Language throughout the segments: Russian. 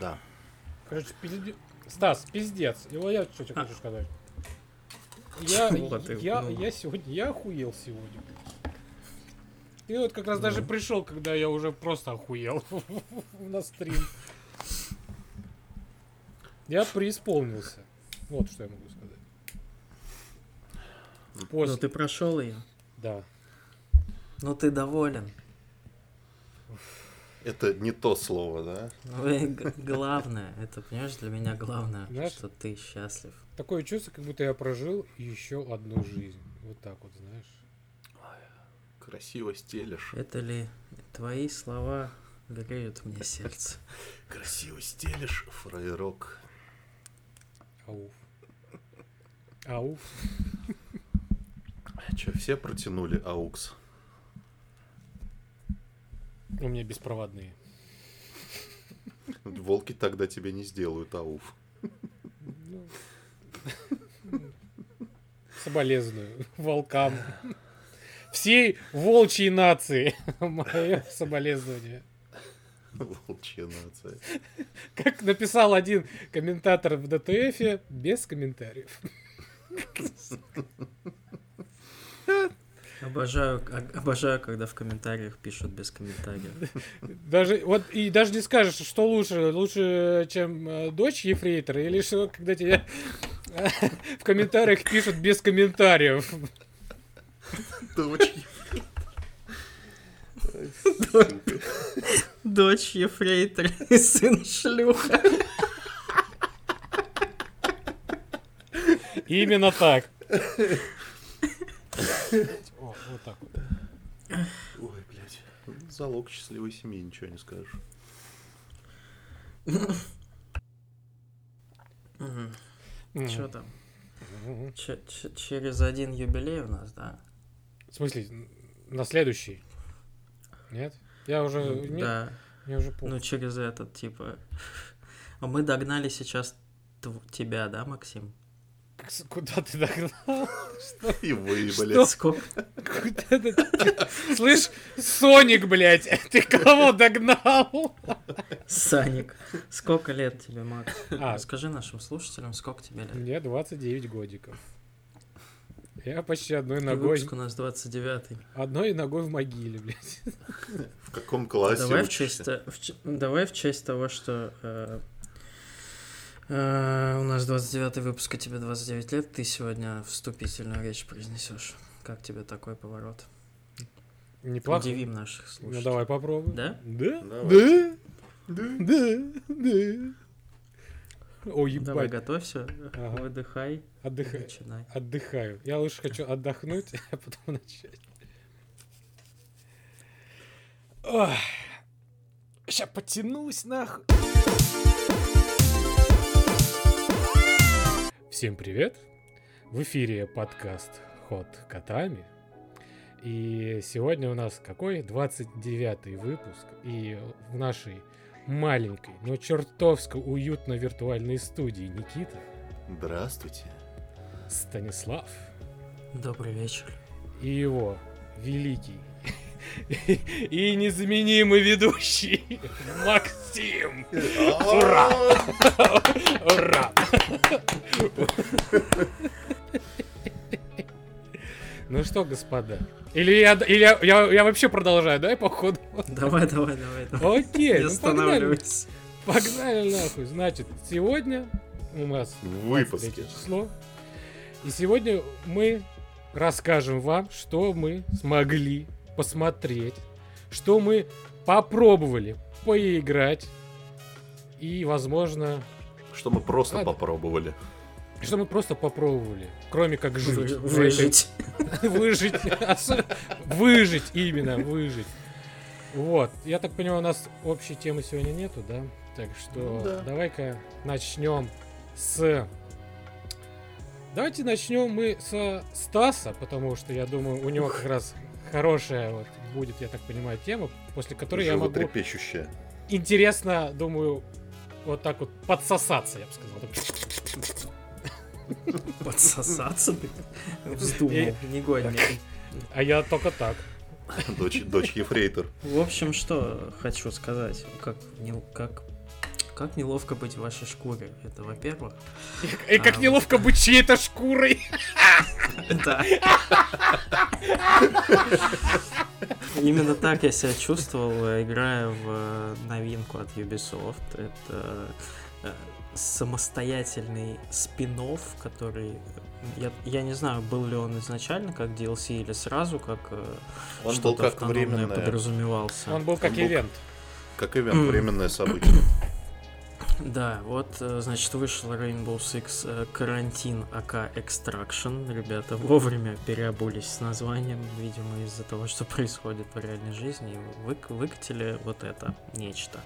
Да. Короче, пизде... Стас, пиздец. Его я что тебе хочу сказать. Я, Вот и- я, ну. я сегодня, я охуел сегодня. И вот как раз даже Ну. пришел, когда я уже просто охуел на стрим. Я преисполнился. Вот что я могу сказать. Ну После, ты прошел ее. да. Ну ты доволен. Это не то слово, да? Ну г- главное, это, понимаешь, для меня главное, Знаешь- что ты счастлив. Такое чувство, как будто я прожил еще одну жизнь. Вот так вот, знаешь. Красиво стелишь. Это ли твои слова греют мне сердце? Красиво стелишь, фраерок. Ауф. Ауф. Че, все протянули аукс? У меня беспроводные. Волки тогда тебе не сделают ауф. Ну, соболезную волкам. Всей волчьей нации. Мое соболезнование. Волчья нация. Как написал один комментатор в ДТФе, без комментариев. Обожаю, а- обожаю, когда в комментариях пишут без комментариев. Даже, вот, и даже не скажешь, что лучше. Лучше, чем э, дочь ефрейтора, или что, когда тебе в комментариях пишут без комментариев. Дочь. Дочь ефрейтор и сын шлюха. Именно так. О, вот так вот. Ой, блядь. Залог счастливой семьи, ничего не скажешь. Что там? Через один юбилей у нас, да? В смысле, на следующий? Нет? Я уже... Да. я уже помню. Ну, через этот, типа... А мы догнали сейчас тебя, да, Максим? Куда ты догнал? И вы, Что? блядь. Сколько? Куда ты- Слышь, Соник, блядь, ты кого догнал? Саник, сколько лет тебе, Макс? А. Расскажи нашим слушателям, сколько тебе лет? Мне 29 годиков. Я почти одной ногой... Выпуск у нас 29-й. Одной ногой в могиле, блядь. В каком классе Давай в, честь, в давай в честь того, что э, у нас 29 выпуск, а тебе 29 лет, ты сегодня вступительную речь произнесешь. Как тебе такой поворот? Неплохо. Удивим наших слушателей. Ну давай попробуем. Да? Да? Давай. Да? Да? Да? О, Давай, ебать. готовься, Ага. выдыхай, Отдыхай. начинай. Отдыхаю. Я лучше хочу отдохнуть, а потом начать. Сейчас потянусь нахуй. Всем привет! В эфире подкаст Ход Котами. И сегодня у нас какой? 29 выпуск. И в нашей маленькой, но чертовско уютно виртуальной студии Никита, Здравствуйте. Станислав Добрый вечер. и его великий и незаменимый ведущий Максим. Ура! Ура! Ну что, господа? Или я, или я, я, я вообще продолжаю, да, походу? Давай, давай, давай, давай. Окей, Не ну погнали. останавливайся. Погнали нахуй. Значит, сегодня у нас выпуске. 23 число. И сегодня мы расскажем вам, что мы смогли посмотреть, что мы попробовали поиграть и, возможно, Что мы просто Ладно. попробовали. что мы просто попробовали, кроме как жить. Выжить. Выжить. Выжить именно, выжить. Вот. Я так понимаю, у нас общей темы сегодня нету, да? Так что Ну да. давай-ка начнем с... Давайте начнем мы со Стаса, потому что я думаю, у него как раз хорошая вот будет, я так понимаю, тема, после которой я могу интересно, думаю, вот так вот подсосаться, я бы сказал. Подсосаться ты вздумал, негодник. А я только так. Дочь, дочь Ефрейтор. В общем, что хочу сказать, как, не, как, как неловко быть в вашей шкуре. Это во-первых. И как А, неловко быть чьей-то шкурой. Да. Именно так я себя чувствовал, играя в э, новинку от Ubisoft. Это э, самостоятельный спин который... Я, я не знаю, был ли он изначально как DLC или сразу как э, Он был что-то как автономное временное, подразумевался. Он был как Он был- ивент. как ивент, временное событие. Да, вот, э, значит, вышел Rainbow Six э, Карантин АК Extraction. Ребята вовремя переобулись с названием, видимо, из-за того, что происходит в реальной жизни. и вык- выкатили вот это нечто.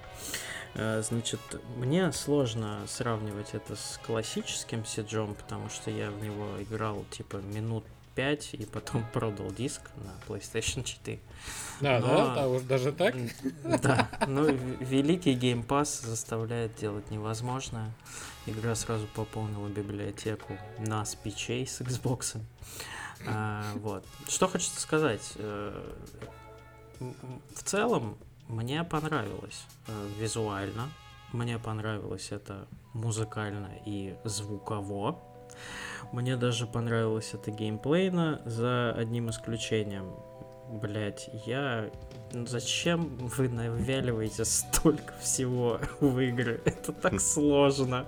Э, Значит, мне сложно сравнивать это с классическим Сиджом, потому что я в него играл типа минут 5 и потом продал диск на PlayStation 4. Да, Но- да, да, уж даже так. Да, в- великий Game Pass заставляет делать невозможное. Игра сразу пополнила библиотеку на спичей с Xbox. А, вот. Что хочется сказать? Э, В целом, мне понравилось э, визуально. Мне понравилось это музыкально и звуково. Мне даже понравилось это геймплейно, за одним исключением. Блять, я... ну Зачем вы навяливаете столько всего в игры? Это так сложно.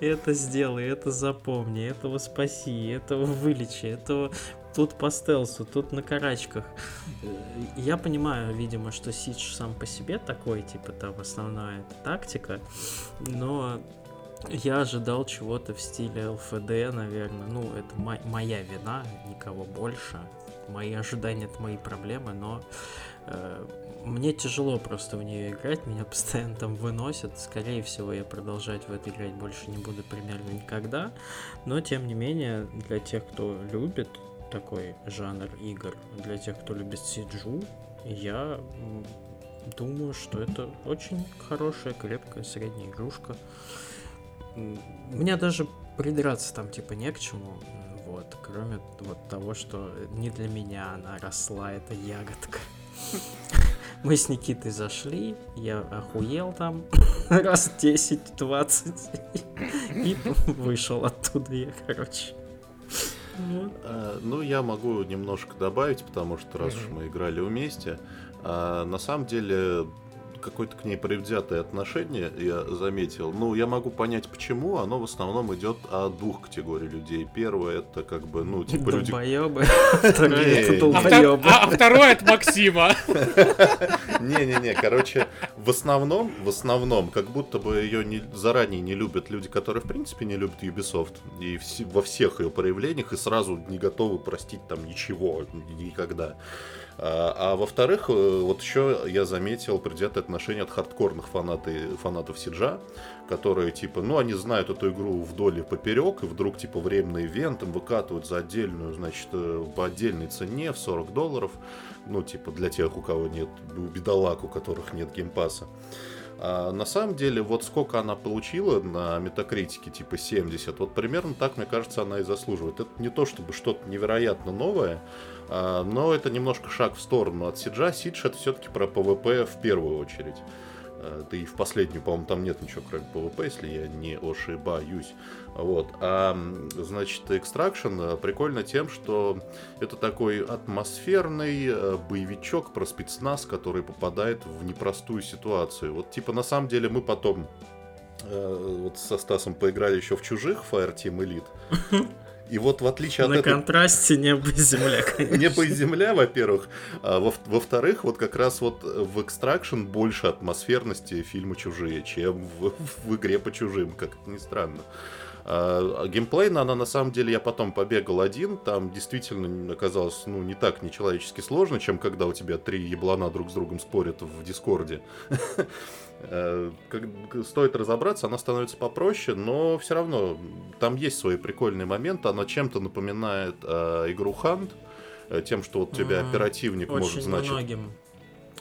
Это сделай, это запомни, этого спаси, этого вылечи, этого тут по стелсу, тут на карачках. Я понимаю, видимо, что Сидж сам по себе такой, типа там основная тактика, но я ожидал чего-то в стиле ЛФД, наверное. Ну, это мо- моя вина, никого больше. Мои ожидания это мои проблемы, но э, мне тяжело просто в нее играть, меня постоянно там выносят. Скорее всего, я продолжать в это играть больше не буду примерно никогда. Но, тем не менее, для тех, кто любит такой жанр игр, для тех, кто любит Сиджу, я думаю, что это очень хорошая, крепкая, средняя игрушка. Мне даже придраться там типа не к чему, вот, кроме вот того, что не для меня она росла, эта ягодка. Мы с Никитой зашли, я охуел там раз 10-20 и вышел оттуда я, короче. Вот. А, Ну, я могу немножко добавить, потому что раз уж мы играли вместе, а, на самом деле какое-то к ней предвзятое отношение я заметил. Ну, я могу понять, почему. Оно в основном идет от двух категорий людей. Первое это как бы, ну, типа люди... Долбоебы. Второе это. А, а- второй от Максима. Не-не-не, короче, в основном, в основном, как будто бы ее не, заранее не любят люди, которые, в принципе, не любят Ubisoft. И во всех ее проявлениях, и сразу не готовы простить там ничего никогда. А, а во-вторых, э, вот еще я заметил предвзятое отношение от хардкорных фанаты, фанатов Сиджа, которые, типа, ну, они знают эту игру вдоль и поперек, и вдруг, типа, временный ивент им выкатывают за отдельную, значит, э, по отдельной цене в 40 долларов, ну, типа, для тех, у кого нет, у бедолаг, у которых нет геймпаса. А на самом деле, вот сколько она получила на метакритике, типа 70, вот примерно так, мне кажется, она и заслуживает. Это не то чтобы что-то невероятно новое, но это немножко шаг в сторону от Сиджа. Сидж это все-таки про PvP в первую очередь. А, Да и в последнюю, по-моему, там нет ничего, кроме PvP, если я не ошибаюсь. Вот. А, значит, Extraction э, прикольно тем, что это такой атмосферный боевичок про спецназ, который попадает в непростую ситуацию. Вот, типа, на самом деле мы потом вот со Стасом поиграли еще в чужих Fireteam Elite. И вот в отличие от На этой контрасте небо и земля, конечно. Небо и земля, во-первых. А во- во-вторых, вот как раз вот в Extraction больше атмосферности фильма «Чужие», чем в, в игре по чужим, как это ни странно. А, а геймплейно она на самом деле, я потом побегал один, там действительно оказалось, ну, не так нечеловечески сложно, чем когда у тебя три еблана друг с другом спорят в Дискорде. Э, как- Стоит разобраться, она становится попроще, но все равно там есть свои прикольные моменты. Она чем-то напоминает э, игру Hunt, э, тем, что вот у тебя оперативник может, Очень значит, многим.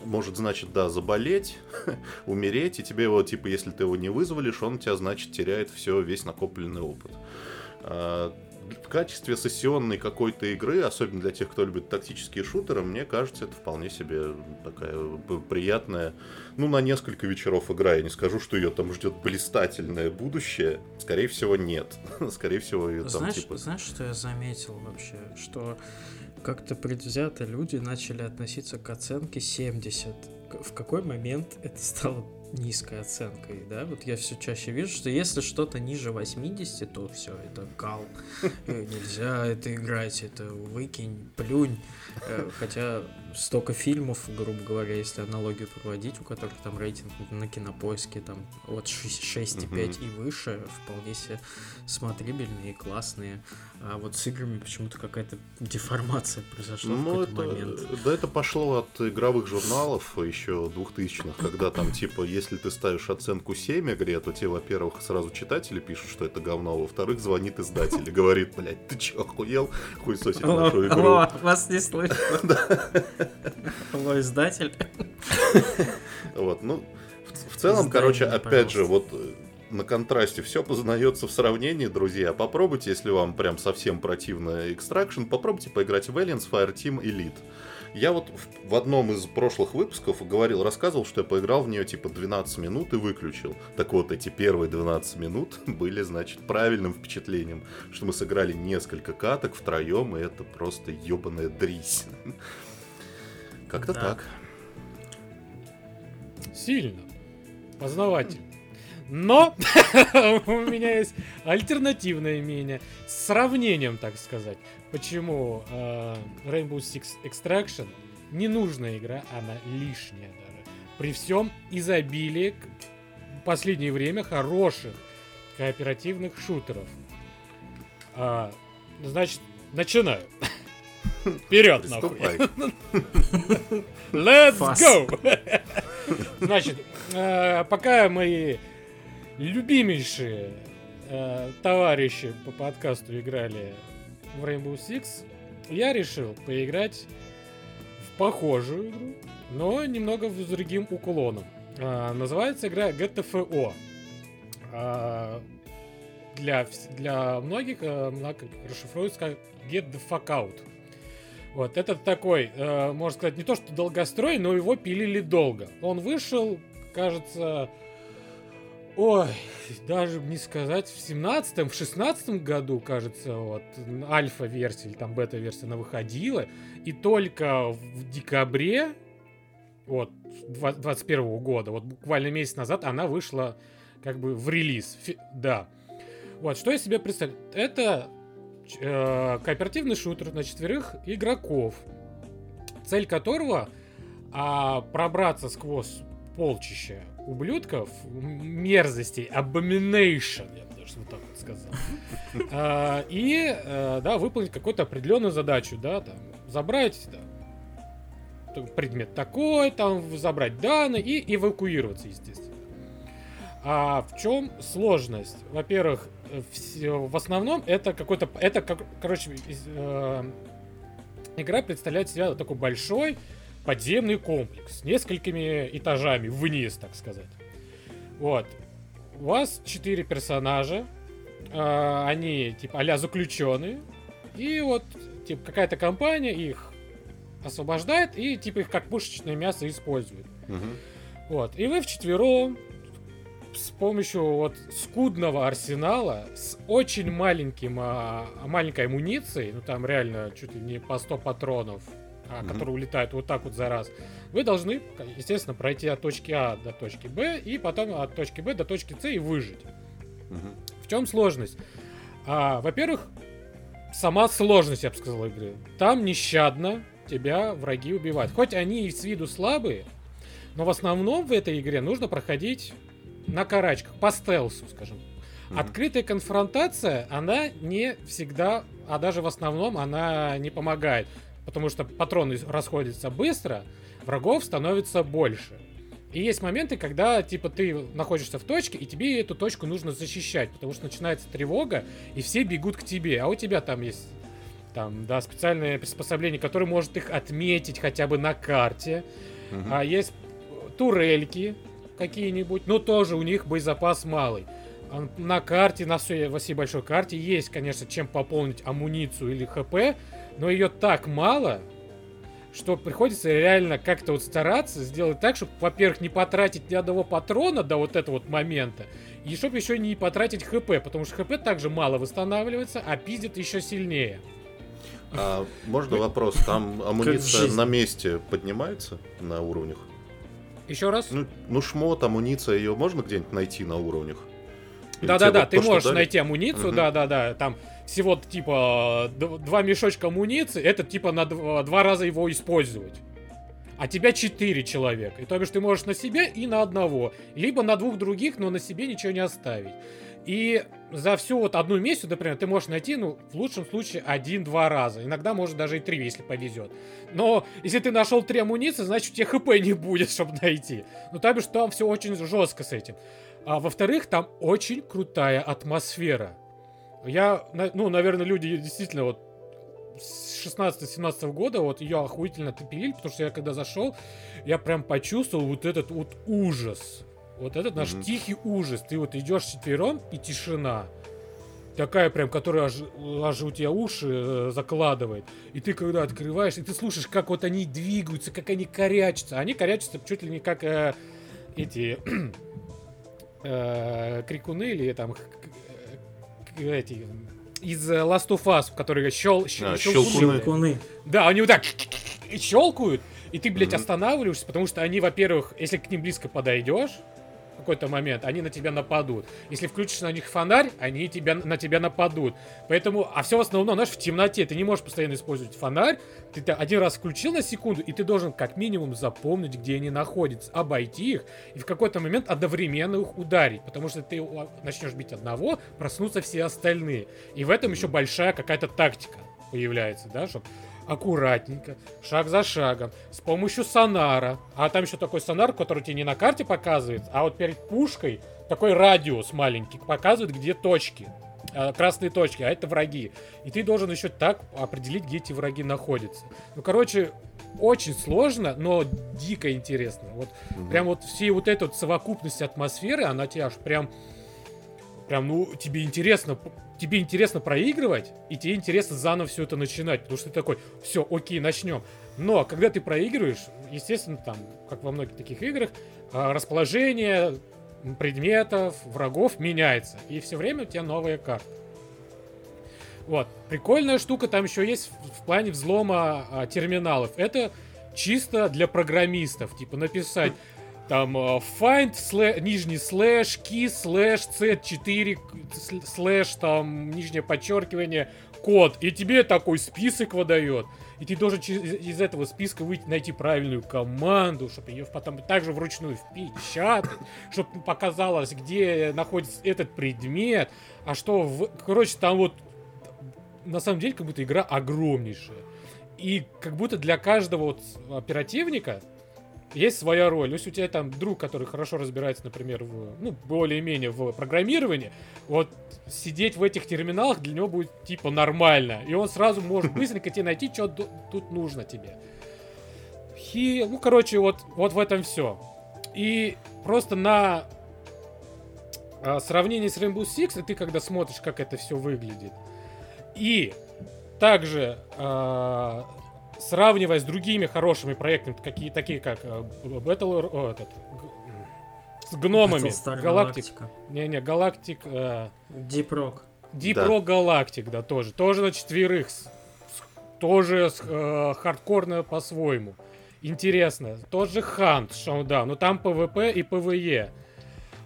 может, значит, да, заболеть, умереть, и тебе его, типа, если ты его не вызволишь, он тебя, значит, теряет все, весь накопленный опыт. В качестве сессионной какой-то игры, особенно для тех, кто любит тактические шутеры, мне кажется, это вполне себе такая приятная, ну, на несколько вечеров игра. Я не скажу, что ее там ждет блистательное будущее. Скорее всего, нет. Скорее всего, ее там знаешь, типа... Знаешь, что я заметил вообще? Что как-то предвзято люди начали относиться к оценке 70. В какой момент это стало низкой оценкой, да? Вот я все чаще вижу, что если что-то ниже 80, то все, это кал. Э, нельзя это играть, это выкинь, плюнь. Э, хотя столько фильмов, грубо говоря, если аналогию проводить, у которых там рейтинг на кинопоиске там от 6,5 mm-hmm. и выше, вполне себе смотрибельные и классные. А вот с играми почему-то какая-то деформация произошла ну, в какой-то это, момент. Да это пошло от игровых журналов еще 2000-х, когда там типа, если ты ставишь оценку 7 игре, то тебе, во-первых, сразу читатели пишут, что это говно, а во-вторых, звонит издатель и говорит, блядь, ты че, охуел? Хуй сосить нашу игру. Алло, вас не слышно. Алло, издатель. Вот, ну, в целом, короче, опять же, вот на контрасте все познается в сравнении, друзья. Попробуйте, если вам прям совсем противно Extraction, попробуйте поиграть в Aliens Fireteam Elite. Я вот в одном из прошлых выпусков говорил, рассказывал, что я поиграл в нее типа 12 минут и выключил. Так вот, эти первые 12 минут были, значит, правильным впечатлением, что мы сыграли несколько каток втроем, и это просто ебаная дрись. Как-то так. Сильно. Познавательно. Но у меня есть альтернативное мнение с сравнением, так сказать. Почему э, Rainbow Six Extraction ненужная игра, она лишняя даже. При всем изобилии в последнее время хороших кооперативных шутеров. А, значит, начинаю. Вперед, нахуй. Let's go! Значит, э, пока мои любимейшие э, товарищи по подкасту играли в Rainbow Six, я решил поиграть в похожую игру, но немного с другим уклоном. Э, называется игра GTFO. Для, для многих э, расшифруется как Get the Fuck Out. Вот, этот такой, э, можно сказать, не то что долгострой, но его пилили долго. Он вышел, кажется, Ой, даже не сказать, в 17-м, в 16 году, кажется, вот, альфа-версия или там бета-версия, она выходила, и только в декабре, вот, 21 года, вот буквально месяц назад она вышла как бы в релиз, Фи- да. Вот, что я себе представляю? Это э, кооперативный шутер на четверых игроков, цель которого а, пробраться сквозь полчища ублюдков, мерзостей, abomination, я бы даже вот так вот сказал. А, и, а, да, выполнить какую-то определенную задачу, да, там, забрать, да, предмет такой, там, забрать данные и эвакуироваться, естественно. А в чем сложность? Во-первых, в основном это какой-то, это, как, короче, э, игра представляет себя такой большой подземный комплекс с несколькими этажами вниз, так сказать. Вот. У вас четыре персонажа. Э, они, типа, а заключенные. И вот, типа, какая-то компания их освобождает и, типа, их как пушечное мясо использует. Угу. Вот. И вы вчетвером с помощью вот скудного арсенала с очень маленьким, а, маленькой амуницией, ну там реально чуть ли не по 100 патронов а, mm-hmm. которые улетают вот так вот за раз, вы должны, естественно, пройти от точки А до точки Б и потом от точки Б до точки С и выжить. Mm-hmm. В чем сложность? А, во-первых, сама сложность, я бы сказал, игры. Там нещадно тебя враги убивают. Хоть они и с виду слабые, но в основном в этой игре нужно проходить на карачках, по стелсу, скажем. Mm-hmm. Открытая конфронтация, она не всегда, а даже в основном она не помогает потому что патроны расходятся быстро, врагов становится больше. И есть моменты, когда, типа, ты находишься в точке, и тебе эту точку нужно защищать, потому что начинается тревога, и все бегут к тебе, а у тебя там есть там, да, специальное приспособление, которое может их отметить хотя бы на карте. Угу. А есть турельки какие-нибудь, но тоже у них боезапас малый. А на карте, на всей, во всей большой карте есть, конечно, чем пополнить амуницию или хп, но ее так мало, что приходится реально как-то вот стараться сделать так, чтобы, во-первых, не потратить ни одного патрона до вот этого вот момента, и чтобы еще не потратить хп, потому что хп также мало восстанавливается, а пиздит еще сильнее. А можно вопрос? Там амуниция на месте поднимается на уровнях? Еще раз? Ну, ну шмот, амуниция, ее можно где-нибудь найти на уровнях? Да-да-да, ты можешь найти амуницию, да-да-да, там всего типа два мешочка амуниции, это типа на два раза его использовать. А тебя четыре человека. И то бишь ты можешь на себе и на одного. Либо на двух других, но на себе ничего не оставить. И за всю вот одну миссию, например, ты можешь найти, ну, в лучшем случае, один-два раза. Иногда, может, даже и три, если повезет. Но если ты нашел три амуниции, значит, у тебя хп не будет, чтобы найти. Ну, то бишь, там все очень жестко с этим. А во-вторых, там очень крутая атмосфера. Я, ну, наверное, люди действительно вот с 16-17 года вот ее охуительно топили, потому что я когда зашел, я прям почувствовал вот этот вот ужас. Вот этот наш mm-hmm. тихий ужас. Ты вот идешь четвером и тишина. Такая прям, которая аж, аж у тебя уши э, закладывает. И ты когда открываешь, и ты слушаешь, как вот они двигаются, как они корячатся. Они корячатся чуть ли не как э, эти э, крикуны или там эти из Last of Us, которые щел, щел, а, щелкуны. щелкуны. Да, они вот так щелкают, и ты, блядь, mm-hmm. останавливаешься, потому что они, во-первых, если к ним близко подойдешь, какой-то момент, они на тебя нападут. Если включишь на них фонарь, они тебя, на тебя нападут. Поэтому, а все в основном, знаешь, в темноте. Ты не можешь постоянно использовать фонарь. Ты один раз включил на секунду, и ты должен как минимум запомнить, где они находятся, обойти их и в какой-то момент одновременно их ударить. Потому что ты начнешь бить одного, проснутся все остальные. И в этом еще большая какая-то тактика появляется, да, чтобы аккуратненько, шаг за шагом, с помощью сонара. А там еще такой сонар, который тебе не на карте показывает, а вот перед пушкой такой радиус маленький показывает, где точки. Э, красные точки, а это враги. И ты должен еще так определить, где эти враги находятся. Ну, короче, очень сложно, но дико интересно. Вот угу. прям вот все вот эта вот совокупность атмосферы, она тебя аж прям прям, ну, тебе интересно тебе интересно проигрывать, и тебе интересно заново все это начинать, потому что ты такой, все, окей, начнем. Но когда ты проигрываешь, естественно, там, как во многих таких играх, а, расположение предметов, врагов меняется. И все время у тебя новые карты. Вот. Прикольная штука там еще есть в плане взлома а, терминалов. Это чисто для программистов. Типа написать там э, find, слэ, нижний слэш, key, слэш, c4, слэш, там, нижнее подчеркивание, код. И тебе такой список выдает. И ты должен из этого списка выйти, найти правильную команду, чтобы ее потом также вручную впечатать, чтобы показалось, где находится этот предмет. А что, в... короче, там вот на самом деле как будто игра огромнейшая. И как будто для каждого вот оперативника есть своя роль. Если у тебя там друг, который хорошо разбирается, например, в, ну, более-менее в программировании, вот сидеть в этих терминалах для него будет типа нормально. И он сразу может быстренько тебе найти, что тут нужно тебе. И, ну, короче, вот, вот в этом все. И просто на а, сравнении с Rainbow Six, и ты когда смотришь, как это все выглядит, и также а, сравнивая с другими хорошими проектами, какие, такие как э, Battle, о, этот, с гномами. Галактик. Не-не, Галактик. Э, Deep Rock. Deep да. Rock Galactic, да, тоже. Тоже на четверых. Тоже э, хардкорно по-своему. Интересно. Тот же Hunt Showdown, но там PvP и PvE.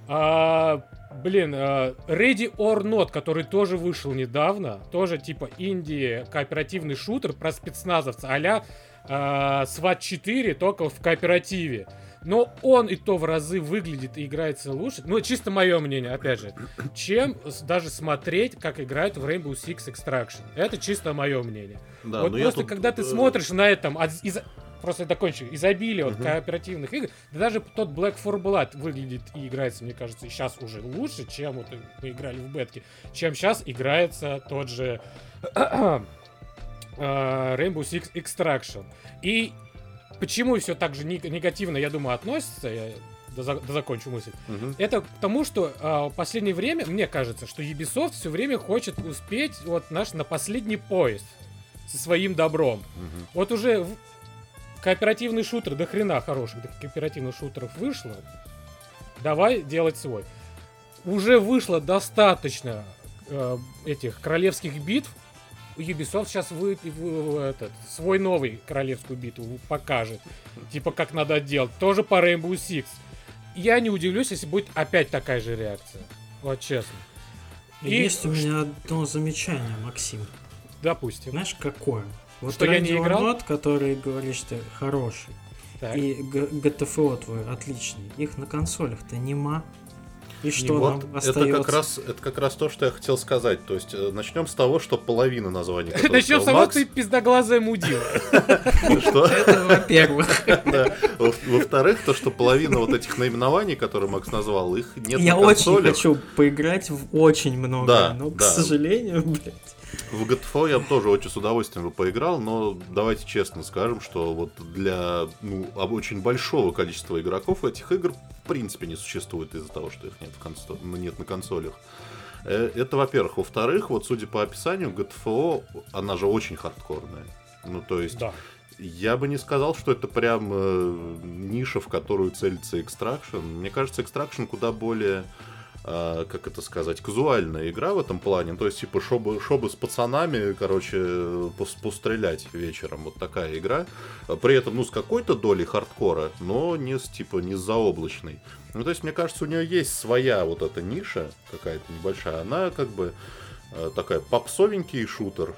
А, Блин, uh, Ready or Not, который тоже вышел недавно, тоже типа инди кооперативный шутер про спецназовца, а-ля uh, SWAT 4, только в кооперативе. Но он и то в разы выглядит и играется лучше. Ну, чисто мое мнение, опять же. Чем даже смотреть, как играют в Rainbow Six Extraction. Это чисто мое мнение. Да, вот просто тут... когда ты э, смотришь на этом из просто закончу, изобилие вот, uh-huh. кооперативных игр, да даже тот Black 4 Blood выглядит и играется, мне кажется, сейчас уже лучше, чем вот мы играли в бетке, чем сейчас играется тот же uh, Rainbow Six Extraction. И почему все так же негативно, я думаю, относится, я закончу мысль. Мгм. Это к тому, что а, в последнее время, мне кажется, что Ubisoft все время хочет успеть вот наш на последний поезд со своим добром. Мгм. Вот уже кооперативный шутер, до хрена хороших кооперативных шутеров вышло. Давай делать свой. Уже вышло достаточно э, этих королевских битв. Ubisoft сейчас вы, вы- этот, свой новый королевскую битву покажет. Типа как надо делать. Тоже по Rainbow Six. Я не удивлюсь, если будет опять такая же реакция. Вот честно. И Есть у меня одно замечание, Максим. Допустим. Знаешь, какое? Вот Что я не играл? Orlando, который говорит, что хороший, Так. и Г- GTFO твой отличный, их на консолях-то нема. И что Вот нам это остается? как раз это как раз то, что я хотел сказать. То есть э, начнем с того, что половина названий. Начнем с того, Макс, ты пиздоглазая мудила. что Это во-первых. Во-вторых, то, что половина вот этих наименований, которые Макс назвал, их нет Я на очень консолях. хочу поиграть в очень много, но, к сожалению, блядь. В GTFO я тоже очень с удовольствием бы поиграл, но давайте честно скажем, что вот для ну, очень большого количества игроков этих игр в принципе не существует из-за того, что их нет, в консо- ну, нет на консолях. Э, Это, во-первых. Во-вторых, вот судя по описанию, GTFO, она же очень хардкорная. Ну, то есть, Да. Я бы не сказал, что это прям э, ниша, в которую целится Extraction. Мне кажется, Extraction куда более, как это сказать, казуальная игра в этом плане. То есть, типа, чтобы, чтобы с пацанами, короче, пос- пострелять вечером. Вот такая игра. При этом, ну, с какой-то долей хардкора, но не с, типа, не с заоблачной. Ну, то есть, мне кажется, у нее есть своя вот эта ниша какая-то небольшая. Она как бы э, такая попсовенький шутер.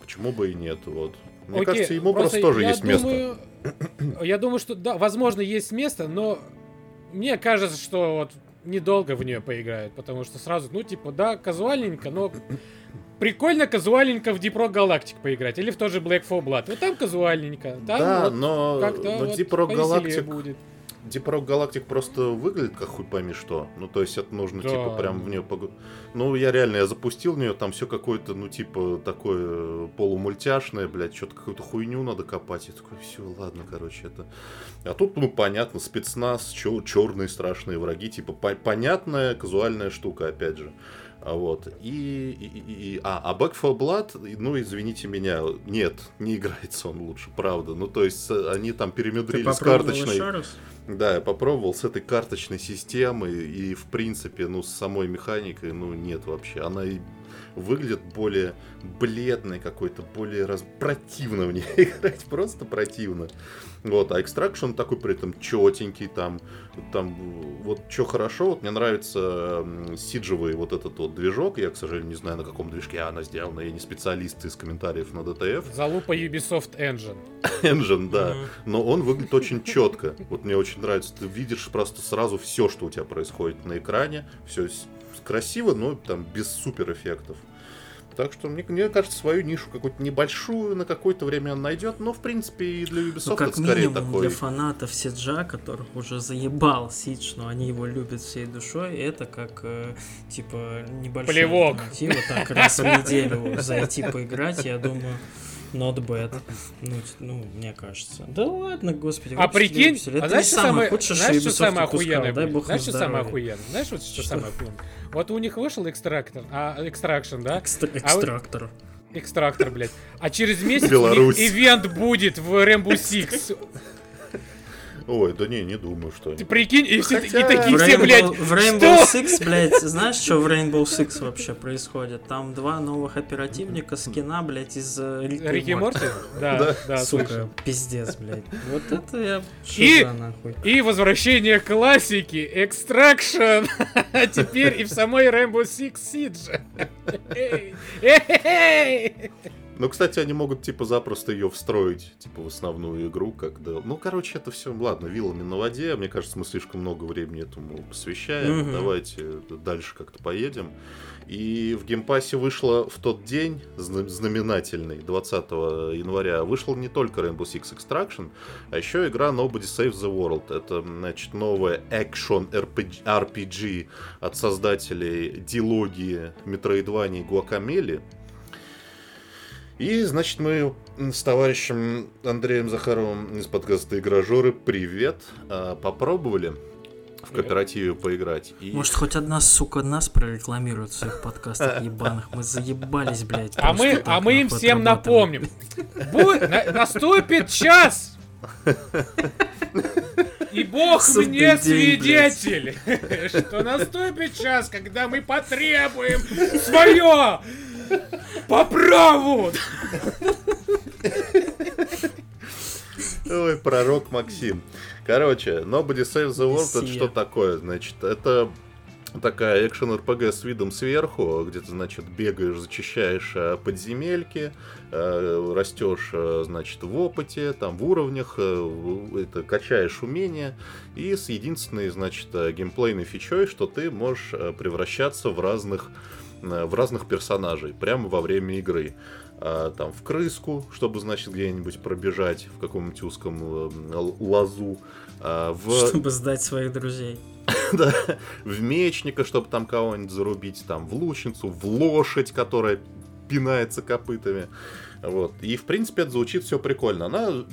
Почему бы и нет, вот. Мне Окей, кажется, ему просто, просто тоже есть место. думаю- Я думаю, что да, возможно, есть место, но мне кажется, что вот недолго в нее поиграют, потому что сразу, ну, типа, да, казуальненько, но прикольно казуальненько в Deep Rock Galactic поиграть, или в тот же Black 4 Blood. Вот там казуальненько, там да, вот но, как-то но вот Deep Rock повеселее Galactic, будет. Deep Rock Galactic просто выглядит как хуй пойми что. Ну, то есть это нужно, Да. типа, прям в нее пог... Ну, я реально, я запустил в нее, там все какое-то, ну, типа, такое полумультяшное, блядь, что-то какую-то хуйню надо копать. Я такой, все, ладно, короче, это... А тут, ну, понятно, спецназ, черные страшные враги, типа, по- понятная казуальная штука, опять же. А вот, и, и, и- а, а Back 4 Blood, ну, извините меня, нет, не играется он лучше, правда. Ну, то есть, э, они там перемудрили с карточной... еще раз? Да, я попробовал с этой карточной системой, и, в принципе, ну, с самой механикой, ну, нет вообще. Она и выглядит более бледной какой-то, более раз... противно в ней играть, просто противно. Вот, а Extraction такой при этом четенький, там, там, вот что хорошо, вот мне нравится сиджевый вот этот вот движок, я, к сожалению, не знаю, на каком движке она сделана, я не специалист из комментариев на DTF, Залупа Ubisoft Engine. Engine, да, но он выглядит очень четко. Вот мне очень нравится. Ты видишь просто сразу все, что у тебя происходит на экране. Все красиво, но там без супер эффектов. Так что мне, мне кажется, свою нишу какую-то небольшую на какое-то время он найдет, но в принципе и для Ubisoft Ну, как это скорее минимум такой. для фанатов Сиджа, которых уже заебал Сидж, но они его любят всей душой, это как, э, типа, небольшая Плевок. так раз в неделю зайти поиграть, я думаю, not bad. Ну, ну, мне кажется. Да ладно, господи. А прикинь, выпустили. а Это знаешь, что самое худшее, знаешь, что самое охуенное дай бог Знаешь, что самое охуенное? Знаешь, вот что, Что? самое охуенное? Вот у них вышел экстрактор, а, экстракшн, да? А Экстрактор. Экстрактор, блядь. А через месяц у Беларусь. них ивент будет в Rainbow Six. Ой, да не, не думаю, что. Ты прикинь, и, все, и Хотя- такие В все, Rainbow, блядь, в Rainbow что? Six, блядь, знаешь, что в Rainbow Six вообще происходит? Там два новых оперативника скина, блядь, из и Рики и Морти. Да, Да. да, Сука, пиздец, блядь. Вот это я И-. И возвращение классики, Extraction, а теперь и в самой Rainbow Six Siege. Эй, эй, Ну, кстати, они могут, типа, запросто ее встроить, типа, в основную игру, когда... Ну, короче, это все, ладно, вилами на воде. Мне кажется, мы слишком много времени этому посвящаем. Мгм. Давайте дальше как-то поедем. И в геймпассе вышло в тот день, зна- знаменательный, 20 января, вышел не только Rainbow Six Extraction, а еще игра Nobody Saves the World. Это, значит, новая экшон RPG, RPG от создателей дилогии Metroidvania и Guacamele. И, значит, мы с товарищем Андреем Захаровым из подкаста «Игражоры» привет, а, попробовали. в кооперативе поиграть. И... Может, хоть одна, сука, нас прорекламирует в своих подкастах ебаных. Мы заебались, блядь. А мы, а мы им всем напомним. Будет, на, наступит час! И Бог Судный мне день, свидетель, что наступит час, когда мы потребуем свое по праву. Ой, пророк Максим. Короче, Nobody Save the World это что такое? Значит, это такая экшен РПГ с видом сверху, где ты, значит, бегаешь, зачищаешь э, подземельки, э, растешь, э, значит, в опыте, там, в уровнях, это, качаешь умения, и с единственной, значит, геймплейной фичой, что ты можешь превращаться в разных в разных персонажей прямо во время игры. А, там в крыску, чтобы, значит, где-нибудь пробежать в каком-нибудь узком э, лазу, а, в, Чтобы сдать своих друзей. да, в мечника, чтобы там кого-нибудь зарубить, там в лучницу, в лошадь, которая пинается копытами. Вот. И, в принципе, это звучит все прикольно. Она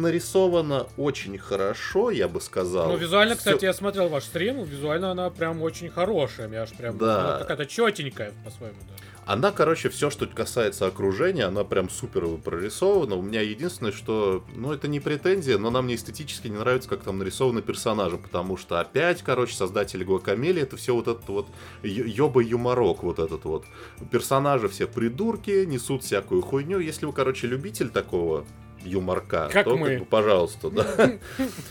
нарисована очень хорошо, я бы сказал. Ну, визуально, Всё- кстати, я смотрел ваш стрим, визуально она прям очень хорошая. Я аж прям, Да. ну, какая-то четенькая, по-своему даже. Она, короче, все, что касается окружения, она прям супер прорисована. У меня единственное, что, ну, это не претензия, но нам мне эстетически не нравится, как там нарисованы персонажи, потому что опять, короче, создатели Гуакамели, это все вот этот вот ё- ёба-юморок вот этот вот. Персонажи все придурки, несут всякую хуйню. Если вы, короче, любитель такого юморка, Как то, мы. как бы, пожалуйста, да.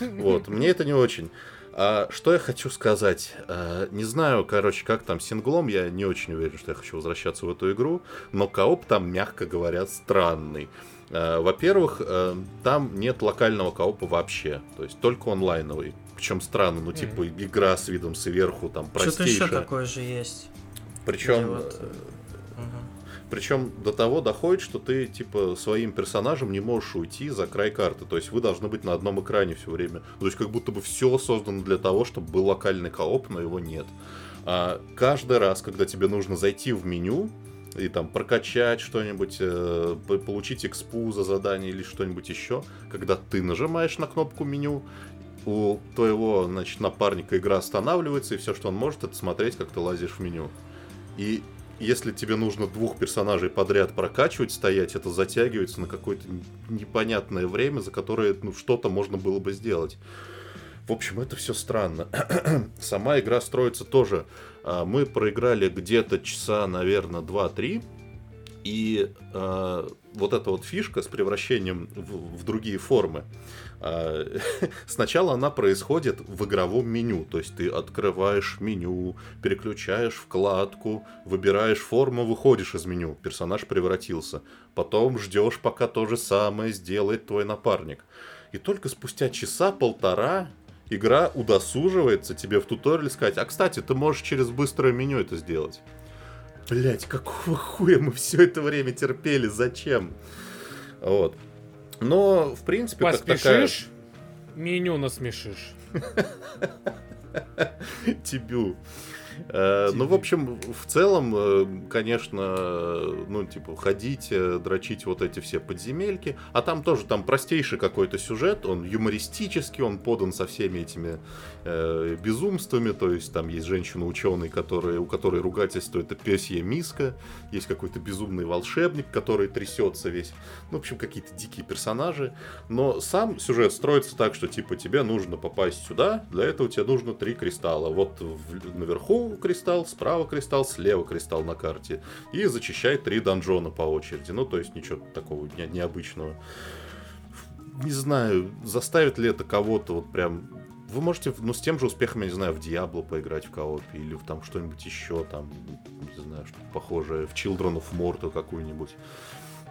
Вот, мне это не очень. А, что я хочу сказать? А, не знаю, короче, как там с синглом, я не очень уверен, что я хочу возвращаться в эту игру, но кооп там, мягко говоря, странный. А, во-первых, э, там нет локального коопа вообще, то есть только онлайновый. Причем странно, ну типа игра с видом сверху, там Что-то еще простейшая. такое же есть. Причем вот, мгм. Причем до того доходит, что ты, типа, своим персонажем не можешь уйти за край карты. То есть вы должны быть на одном экране все время. То есть как будто бы все создано для того, чтобы был локальный кооп, но его нет. А каждый раз, когда тебе нужно зайти в меню и там прокачать что-нибудь, э, по- получить экспу за задание или что-нибудь еще, когда ты нажимаешь на кнопку меню, у твоего, значит, напарника игра останавливается, и все, что он может, это смотреть, как ты лазишь в меню. И если тебе нужно двух персонажей подряд прокачивать, стоять, это затягивается на какое-то непонятное время, за которое ну, что-то можно было бы сделать. В общем, это все странно. Сама игра строится тоже. а, Мы проиграли где-то часа, наверное, 2-3. И э, вот эта вот фишка с превращением в, в другие формы. Сначала она происходит в игровом меню. То есть ты открываешь меню, переключаешь вкладку, выбираешь форму, выходишь из меню. Персонаж превратился. Потом ждешь, пока то же самое сделает твой напарник. И только спустя часа полтора игра удосуживается тебе в туториале сказать, а кстати, ты можешь через быстрое меню это сделать. Блять, какого хуя мы все это время терпели? Зачем? Вот. Но, в принципе, как такая... Поспешишь, меню насмешишь. Тибю. Э, Ну, в общем, в целом, э, конечно, ну, типа, ходить, э, дрочить вот эти все подземельки. А там тоже, там простейший какой-то сюжет, он юмористический, он подан со всеми этими э, безумствами. То есть там есть женщина-ученый, которая, у которой ругательство это песья миска. Есть какой-то безумный волшебник, который трясется весь. Ну, в общем, какие-то дикие персонажи. Но сам сюжет строится так, что, типа, тебе нужно попасть сюда, для этого тебе нужно три кристалла. Вот в- наверху кристалл, справа кристалл, слева кристалл на карте. И зачищай три донжона по очереди. Ну, то есть ничего такого не- необычного. Не знаю, заставит ли это кого-то вот прям... Вы можете, ну, с тем же успехом, я не знаю, в Diablo поиграть в коопе, или в там что-нибудь еще, там, не знаю, что похожее, в Children of Morta какую-нибудь.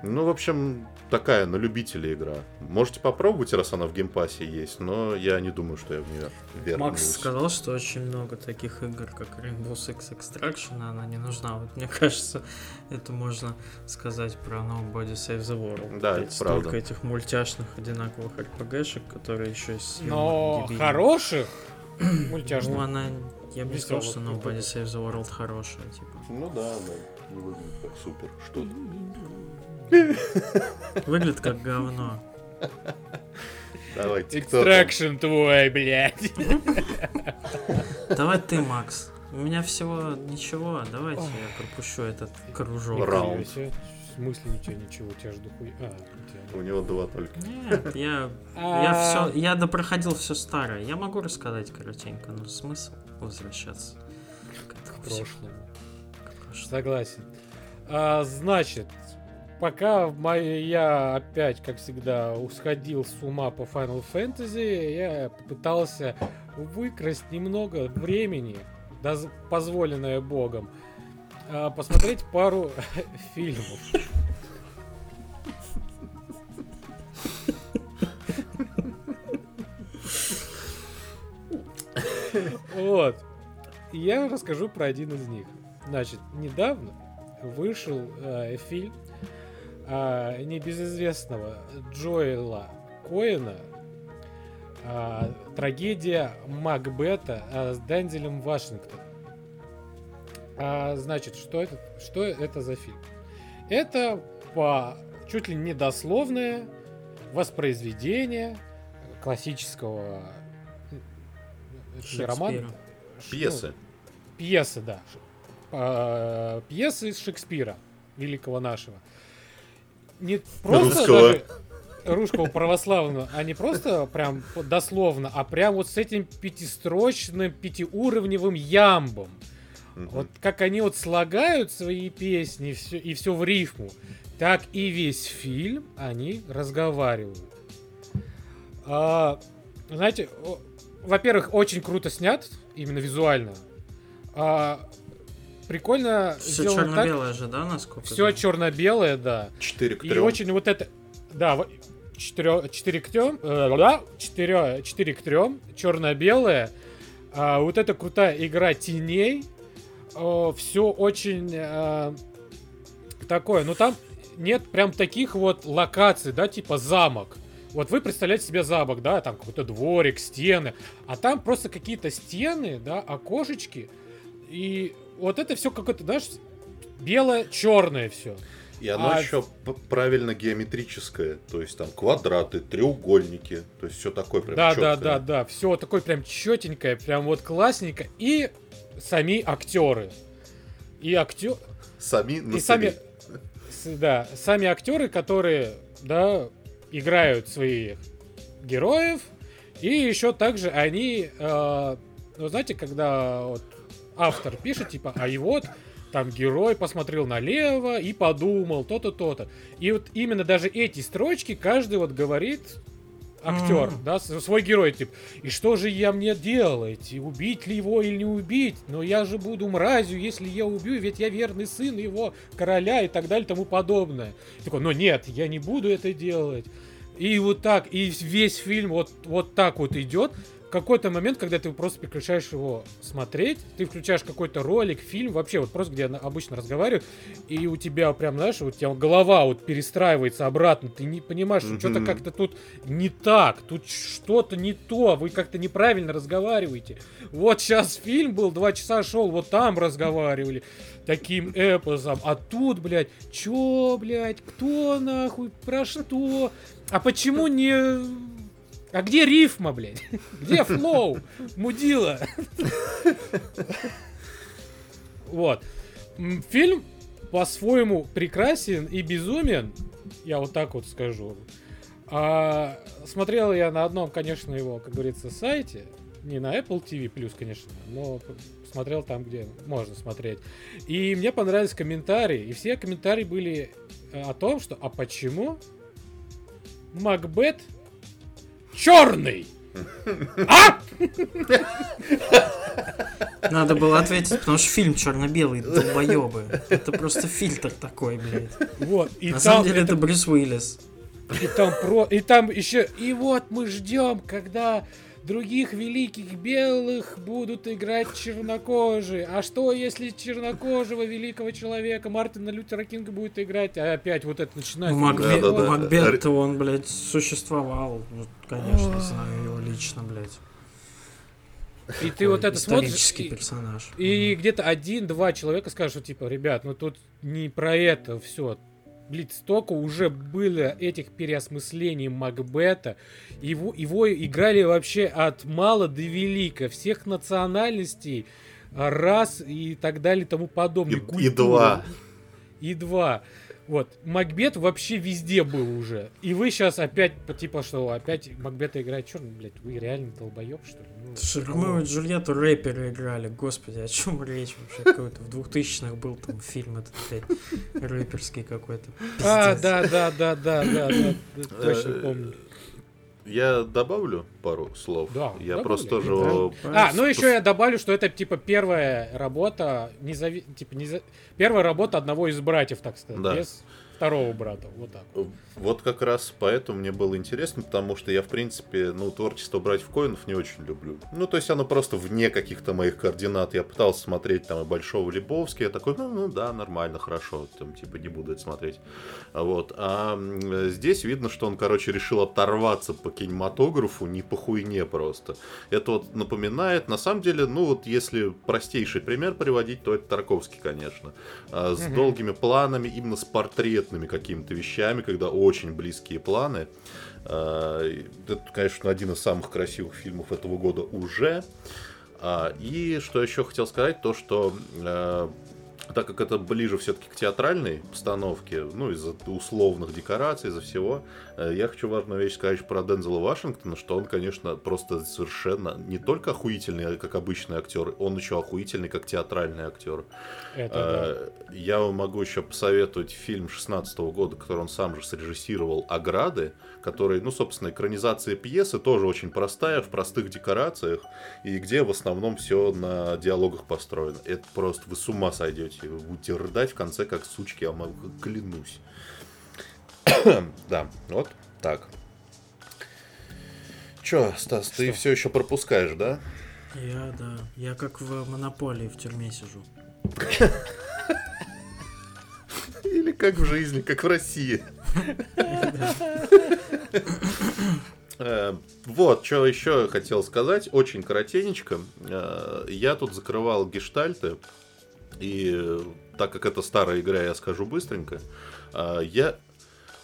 Ну, в общем, такая на любителя игра. Можете попробовать, раз она в Game Pass е есть, но я не думаю, что я в нее вернусь. Макс сказал, что очень много таких игр, как Rainbow Six Extraction, она не нужна. Вот мне кажется, это можно сказать про Nobody Saves the World. Да, Ведь это столько правда. этих мультяшных одинаковых RPG-шек, которые еще с Но юмором дебильным. хороших Ну, мультяшных. она... Я бы не сказал, что. Nobody Saves the World хорошая, типа. Ну да, да, не выглядит как супер что-то. Выглядит как говно. Давайте. Extraction твой, блядь. Давай ты, Макс. У меня всего ничего. Давайте Ой. я пропущу этот кружок. Раунд. В смысле ничего, ничего, у тебя же дохуя. А, у тебя- У него два только. Нет, я, А, я все, я допроходил все старое. Я могу рассказать коротенько, но смысл возвращаться к прошлому. К прошлому. Согласен. А, значит, пока я опять, как всегда, усходил с ума по Final Fantasy, я попытался выкрасть немного времени, позволенное Богом, а, посмотреть пару фильмов. Вот. Я расскажу про один из них. Значит, недавно вышел э, фильм э, небезызвестного Джоэла Коэна э, «Трагедия Макбета» э, с Дензелем Вашингтоном. А, значит, что это, что это за фильм? Это по чуть ли не дословное воспроизведение классического м, это не роман, Шекспира. Ш- Пьесы. ну, пьесы, да. А, пьесы из Шекспира, великого нашего. Не просто Русского. даже русского православного, а не просто прям дословно, а прям вот с этим пятистрочным, пятиуровневым ямбом. Мгм. Вот как они вот слагают свои песни всё- и все в рифму, так и весь фильм они разговаривают. А, знаете, во-первых, очень круто снят, именно визуально. А, прикольно Все сделано так. черно-белое же, да, насколько? Все я- черно-белое, да. Четыре к И трем. очень вот это... Да, во- четыре, четыре к трем, э, да, четыре, четыре к трем, черно-белое. А, вот эта крутая игра теней. все очень э, такое. Ну там нет прям таких вот локаций, да, типа замок. Вот вы представляете себе замок, да, там какой-то дворик, стены, а там просто какие-то стены, да, окошечки, и вот это все какое-то, знаешь, белое-черное все. И оно А- еще правильно геометрическое. То есть там квадраты, треугольники. То есть все такое прям Да, да, чёткое. да, да. Все такое прям четенькое, прям вот классненько. И сами актеры. И актер. Сами на И сами. Да, сами актеры, которые, да, играют своих героев. И еще также они. э, ну, знаете, когда вот автор пишет, типа, а и вот там герой посмотрел налево и подумал то-то, то-то. И вот именно даже эти строчки каждый вот говорит актер, Мгм. да, свой герой, типа, и что же я мне делать? И убить ли его или не убить? Но я же буду мразью, если я убью, ведь я верный сын его короля и так далее и тому подобное. Такой, но нет, я не буду это делать. И вот так, и весь фильм вот, вот так вот идет. Какой-то момент, когда ты просто прекращаешь его смотреть, ты включаешь какой-то ролик, фильм, вообще вот просто где обычно разговаривают, и у тебя прям, знаешь, у тебя голова вот перестраивается обратно, ты не понимаешь, что что-то как-то тут не так, тут что-то не то, вы как-то неправильно разговариваете. Вот сейчас фильм был, два часа шел, вот там разговаривали таким эпосом, а тут, блядь, чё, блядь, кто нахуй, про что? А почему не... А где рифма, блядь? Где флоу? Мудила. Вот. Фильм по-своему прекрасен и безумен, я вот так вот скажу. А, смотрел я на одном, конечно, его, как говорится, сайте, не на Apple TV+, конечно, но смотрел там, где можно смотреть. И мне понравились комментарии, и все комментарии были э, о том, что а почему Макбет черный? А? Надо было ответить, потому что фильм черно-белый, долбоебы. Это просто фильтр такой, блядь. Вот. И На там самом деле это это Брюс Уиллис. И там про, и там еще, и вот мы ждем, когда других великих белых будут играть чернокожие. А что, если чернокожего великого человека Мартина Лютера Кинга будет играть? А опять вот это начинается. Макбет, Да, да, да. Макбет-то он, блядь, существовал. Ну, конечно, знаю его лично, блядь. И ты вот это смотришь, Исторический и, персонаж. и Мгм. где-то один-два человека скажут, что типа, ребят, ну тут не про это все. Блин, столько уже было этих переосмыслений Макбета. Его, его играли вообще от мала до велика, всех национальностей, раз и так далее и тому подобное. И, и два. И два. Вот, Макбет вообще везде был уже. И вы сейчас опять, типа, что, опять Макбета играет черный, блядь, вы реально долбоеб, что ли? Ну, Слушай, Ромео и Джульетту рэперы играли, господи, о чем речь вообще? Какой-то в 2000-х был там фильм этот, блядь, рэперский какой-то. А, да, да, да, да, да, да, точно помню. Я добавлю пару слов. Да, Я добавляй. просто тоже... Да. А, ну еще я добавлю, что это типа первая работа, незави... типа неза... первая работа одного из братьев, так сказать, Да. без второго брата, вот так. Вот как раз поэтому мне было интересно, потому что я, в принципе, ну, творчество братьев Коинов не очень люблю. Ну, то есть оно просто вне каких-то моих координат. Я пытался смотреть там и Большого Лебовски, я такой, ну, ну да, нормально, хорошо, там, типа, не буду это смотреть. Вот. А здесь видно, что он, короче, решил оторваться по кинематографу, не по хуйне просто. Это вот напоминает, на самом деле, ну, вот если простейший пример приводить, то это Тарковский, конечно. А, С долгими планами, именно с портретными какими-то вещами, когда очень близкие планы. А, Это, конечно, один из самых красивых фильмов этого года уже. А, И что еще хотел сказать, то что э, так как это ближе все-таки к театральной постановке, ну, из-за условных декораций, из-за всего, я хочу важную вещь сказать про Дензела Вашингтона, что он, конечно, просто совершенно не только охуительный, как обычный актер, он еще охуительный, как театральный актер. Это да. Э, Я вам могу еще посоветовать фильм 16 года, который он сам же срежиссировал, «Ограды», который, ну, собственно, экранизация пьесы тоже очень простая, в простых декорациях, и где в основном все на диалогах построено. Это просто вы с ума сойдете. Вы будете рыдать в конце, как сучки, я могу клянусь. да, вот так. Че, Стас, ты Что? все еще пропускаешь, да? Я, да. Я как в монополии в тюрьме сижу. Или как в жизни, как в России. Э, Вот, что еще хотел сказать, очень коротенечко. Э, Я тут закрывал гештальты, и э, так как это старая игра, я скажу быстренько. Э, Я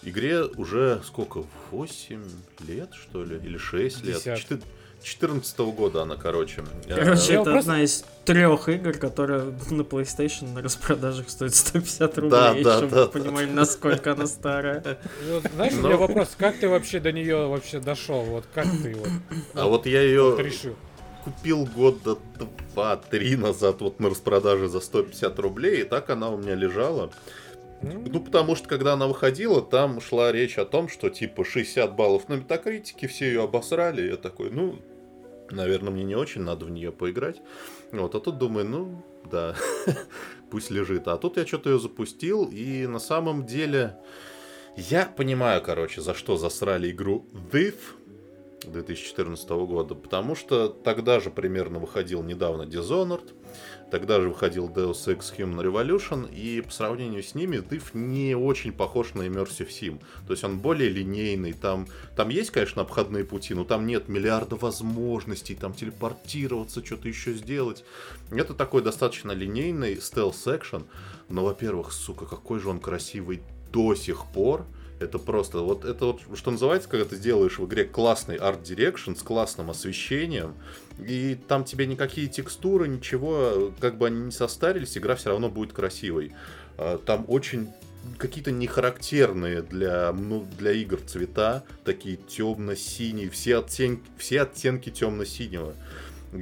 игре уже сколько? 8 лет, что ли? Или 6 лет? Десяток. 14 года она, короче. Короче, Я это просто- одна из трех игр, которая на PlayStation на распродажах стоит 150 рублей, Да, да, чтобы да, вы понимали, насколько она старая. Вот, знаешь, у меня вопрос, как ты вообще до нее вообще дошел? Вот как ты вот, А вот я ее вот решил? купил года два-три назад вот на распродаже за 150 рублей, и так она у меня лежала. Ну, потому что, когда она выходила, там шла речь о том, что, типа, 60 баллов на метакритике, все ее обосрали. Я такой, ну, наверное, мне не очень надо в нее поиграть. Вот, а тут думаю, ну, да, пусть лежит. А тут я что-то ее запустил, и на самом деле... Я понимаю, короче, за что засрали игру Thief 2014 года, потому что тогда же примерно выходил недавно Dishonored, тогда же выходил Deus Ex Human Revolution, и по сравнению с ними Thief не очень похож на Immersive Sim. То есть он более линейный, там, там есть, конечно, обходные пути, но там нет миллиарда возможностей, там телепортироваться, что-то еще сделать. Это такой достаточно линейный стелс-экшен, но, во-первых, сука, какой же он красивый до сих пор. Это просто, вот это вот, что называется, когда ты сделаешь в игре классный art direction с классным освещением, и там тебе никакие текстуры, ничего, как бы они не состарились, игра все равно будет красивой. А, Там очень какие-то нехарактерные для, ну, для игр цвета, такие темно-синие, все оттенки, все оттенки темно-синего.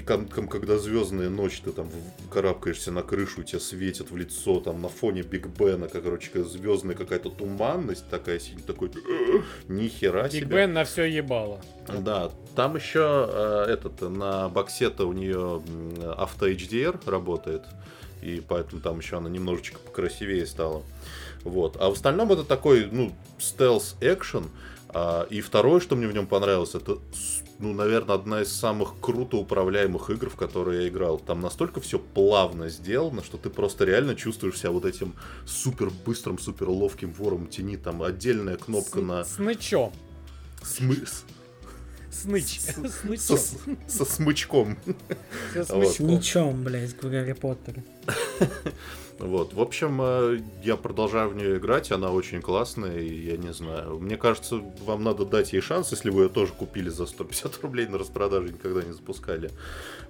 Ком- когда звездная ночь, ты там карабкаешься на крышу, и тебе светит в лицо, там на фоне Биг Бена, как, короче, звездная какая-то туманность такая такой, «Э, ни хера Биг себе. Бен на все ебало. Да, там еще э, этот на боксе-то у нее авто HDR работает, и поэтому там еще она немножечко покрасивее стала. Вот. А в остальном это такой, ну, стелс экшен. и второе, что мне в нем понравилось, это, ну, наверное, одна из самых круто управляемых игр, в которые я играл. Там настолько все плавно сделано, что ты просто реально чувствуешь себя вот этим супер быстрым, супер ловким вором тени. Там отдельная кнопка С- на С нычом. смыс. Сныч. С- Со, со смычком. Со смычком. ничем, блядь, в Гарри Поттере. Вот, в общем, э, я продолжаю в нее играть, она очень классная, и я не знаю. Мне кажется, вам надо дать ей шанс, если вы ее тоже купили за 150 рублей на распродаже, никогда не запускали.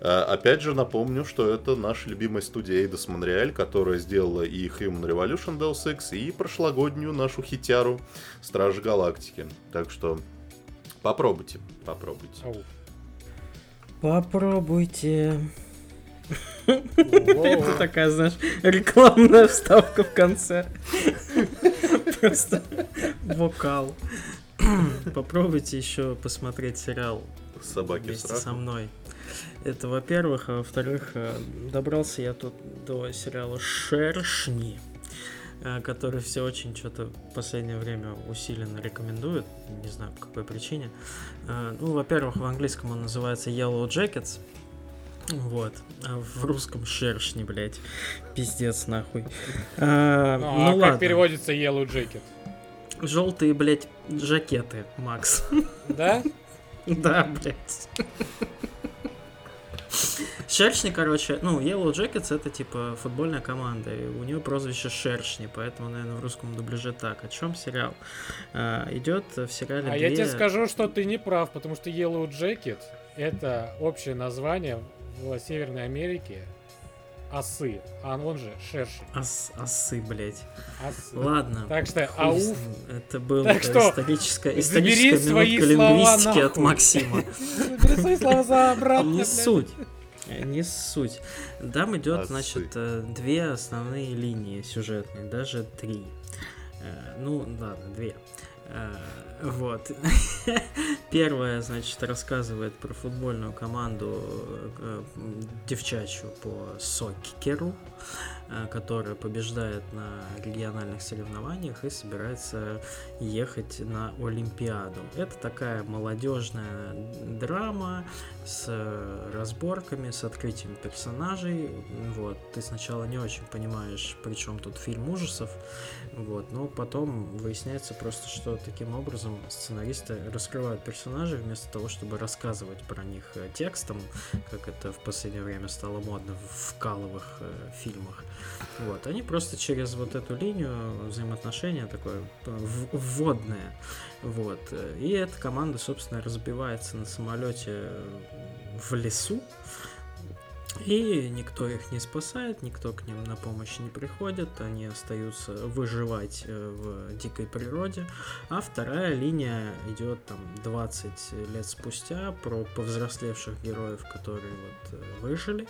Э, опять же, напомню, что это наша любимая студия Eidos Montreal, которая сделала и Human Revolution Deus Ex, и прошлогоднюю нашу хитяру Стражи Галактики. Так что попробуйте, попробуйте. Попробуйте. Это такая, знаешь, рекламная вставка в конце. Просто вокал. Попробуйте еще посмотреть сериал Собаки вместе со мной. Это, во-первых, а во-вторых, э, добрался я тут до сериала «Шершни», э, который все очень что-то в последнее время усиленно рекомендуют, не знаю по какой причине. Э, ну, во-первых, в английском он называется Yellow Jackets, вот. А в русском шершни, блядь. Пиздец, нахуй. А, ну, ну а ладно. как переводится Yellow Jacket? Желтые, блядь, жакеты, Макс. Да? Да, блядь. Шершни, короче, ну, Yellow Jackets это типа футбольная команда, и у нее прозвище Шершни, поэтому, наверное, в русском дубляже так. О чем сериал? А, идет в сериале А две... я тебе скажу, что ты не прав, потому что Yellow Jacket это общее название в Северной Америке осы, а он же шершень. Ос, осы, блядь. Осы. Ладно. Так что, ауф. Это было так что, историческая, историческая минутка лингвистики от Максима. Забери свои слова обратно. Не суть. Не суть. Там идет, значит, э, две основные линии сюжетные, даже три. Э, ну, ладно, две. Э, вот. Первая, значит, рассказывает про футбольную команду э, девчачью по соккеру, э, которая побеждает на региональных соревнованиях и собирается ехать на Олимпиаду. Это такая молодежная драма с разборками, с открытием персонажей. Вот. Ты сначала не очень понимаешь, при чем тут фильм ужасов, вот. Но потом выясняется просто, что таким образом сценаристы раскрывают персонажей вместо того, чтобы рассказывать про них э, текстом, как это в последнее время стало модно в вкаловых э, фильмах. Вот. Они просто через вот эту линию взаимоотношения такое э, вводное. Вот. И эта команда, собственно, разбивается на самолете в лесу, и никто их не спасает, никто к ним на помощь не приходит, они остаются выживать э, в дикой природе. А вторая линия идет там 20 лет спустя про повзрослевших героев, которые вот э, выжили.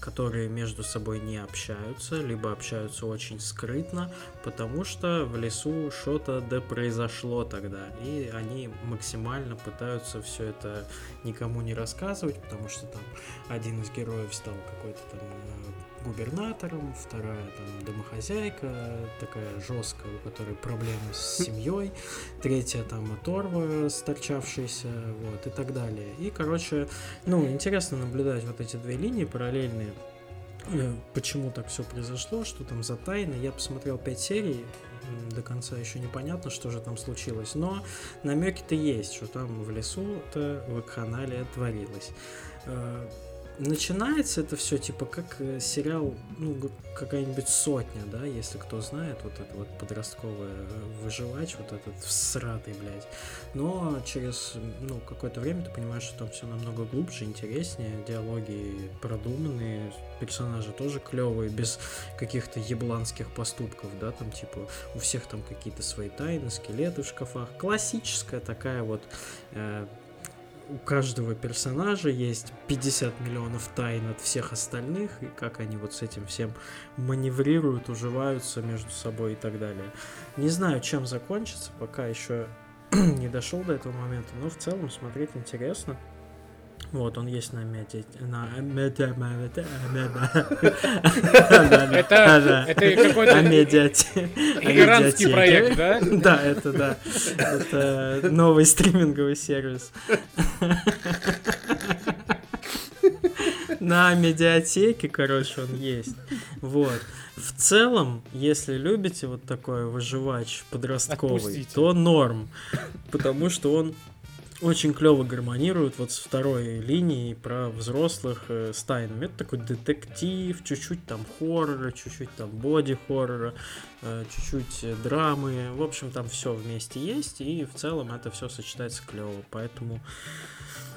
Которые между собой не общаются, либо общаются очень скрытно, потому что в лесу что-то да произошло тогда, и они максимально пытаются все это никому не рассказывать, потому что там один из героев стал какой-то там э, губернатором, вторая там домохозяйка, такая жесткая, у которой проблемы с семьей, третья там оторва сторчавшаяся, вот, и так далее. И, короче, ну, интересно наблюдать вот эти две линии параллельные, э, почему так все произошло, что там за тайны. Я посмотрел пять серий, до конца еще непонятно, что же там случилось, но намеки-то есть, что там в лесу-то вакханалия творилось. Начинается это все типа как э, сериал, ну, какая-нибудь сотня, да, если кто знает, вот это вот подростковое э, выживач, вот этот всратый, блядь. Но через, ну, какое-то время ты понимаешь, что там все намного глубже, интереснее, диалоги продуманные, персонажи тоже клевые, без каких-то ебланских поступков, да, там типа у всех там какие-то свои тайны, скелеты в шкафах. Классическая такая вот э, у каждого персонажа есть 50 миллионов тайн от всех остальных, и как они вот с этим всем маневрируют, уживаются между собой и так далее. Не знаю, чем закончится, пока еще не дошел до этого момента, но в целом смотреть интересно. Вот, он есть на меди... на медиа... Это, это какой-то иранский проект, да? Да, это да. Это новый стриминговый сервис. На медиатеке, короче, он есть. Вот. В целом, если любите вот такой выживач подростковый, то норм. Потому что он очень клево гармонирует вот с второй линией про взрослых э, с тайнами. Это такой детектив, чуть-чуть там хоррора, чуть-чуть там боди-хоррора, э, чуть-чуть э, драмы. В общем, там все вместе есть, и в целом это все сочетается клево. Поэтому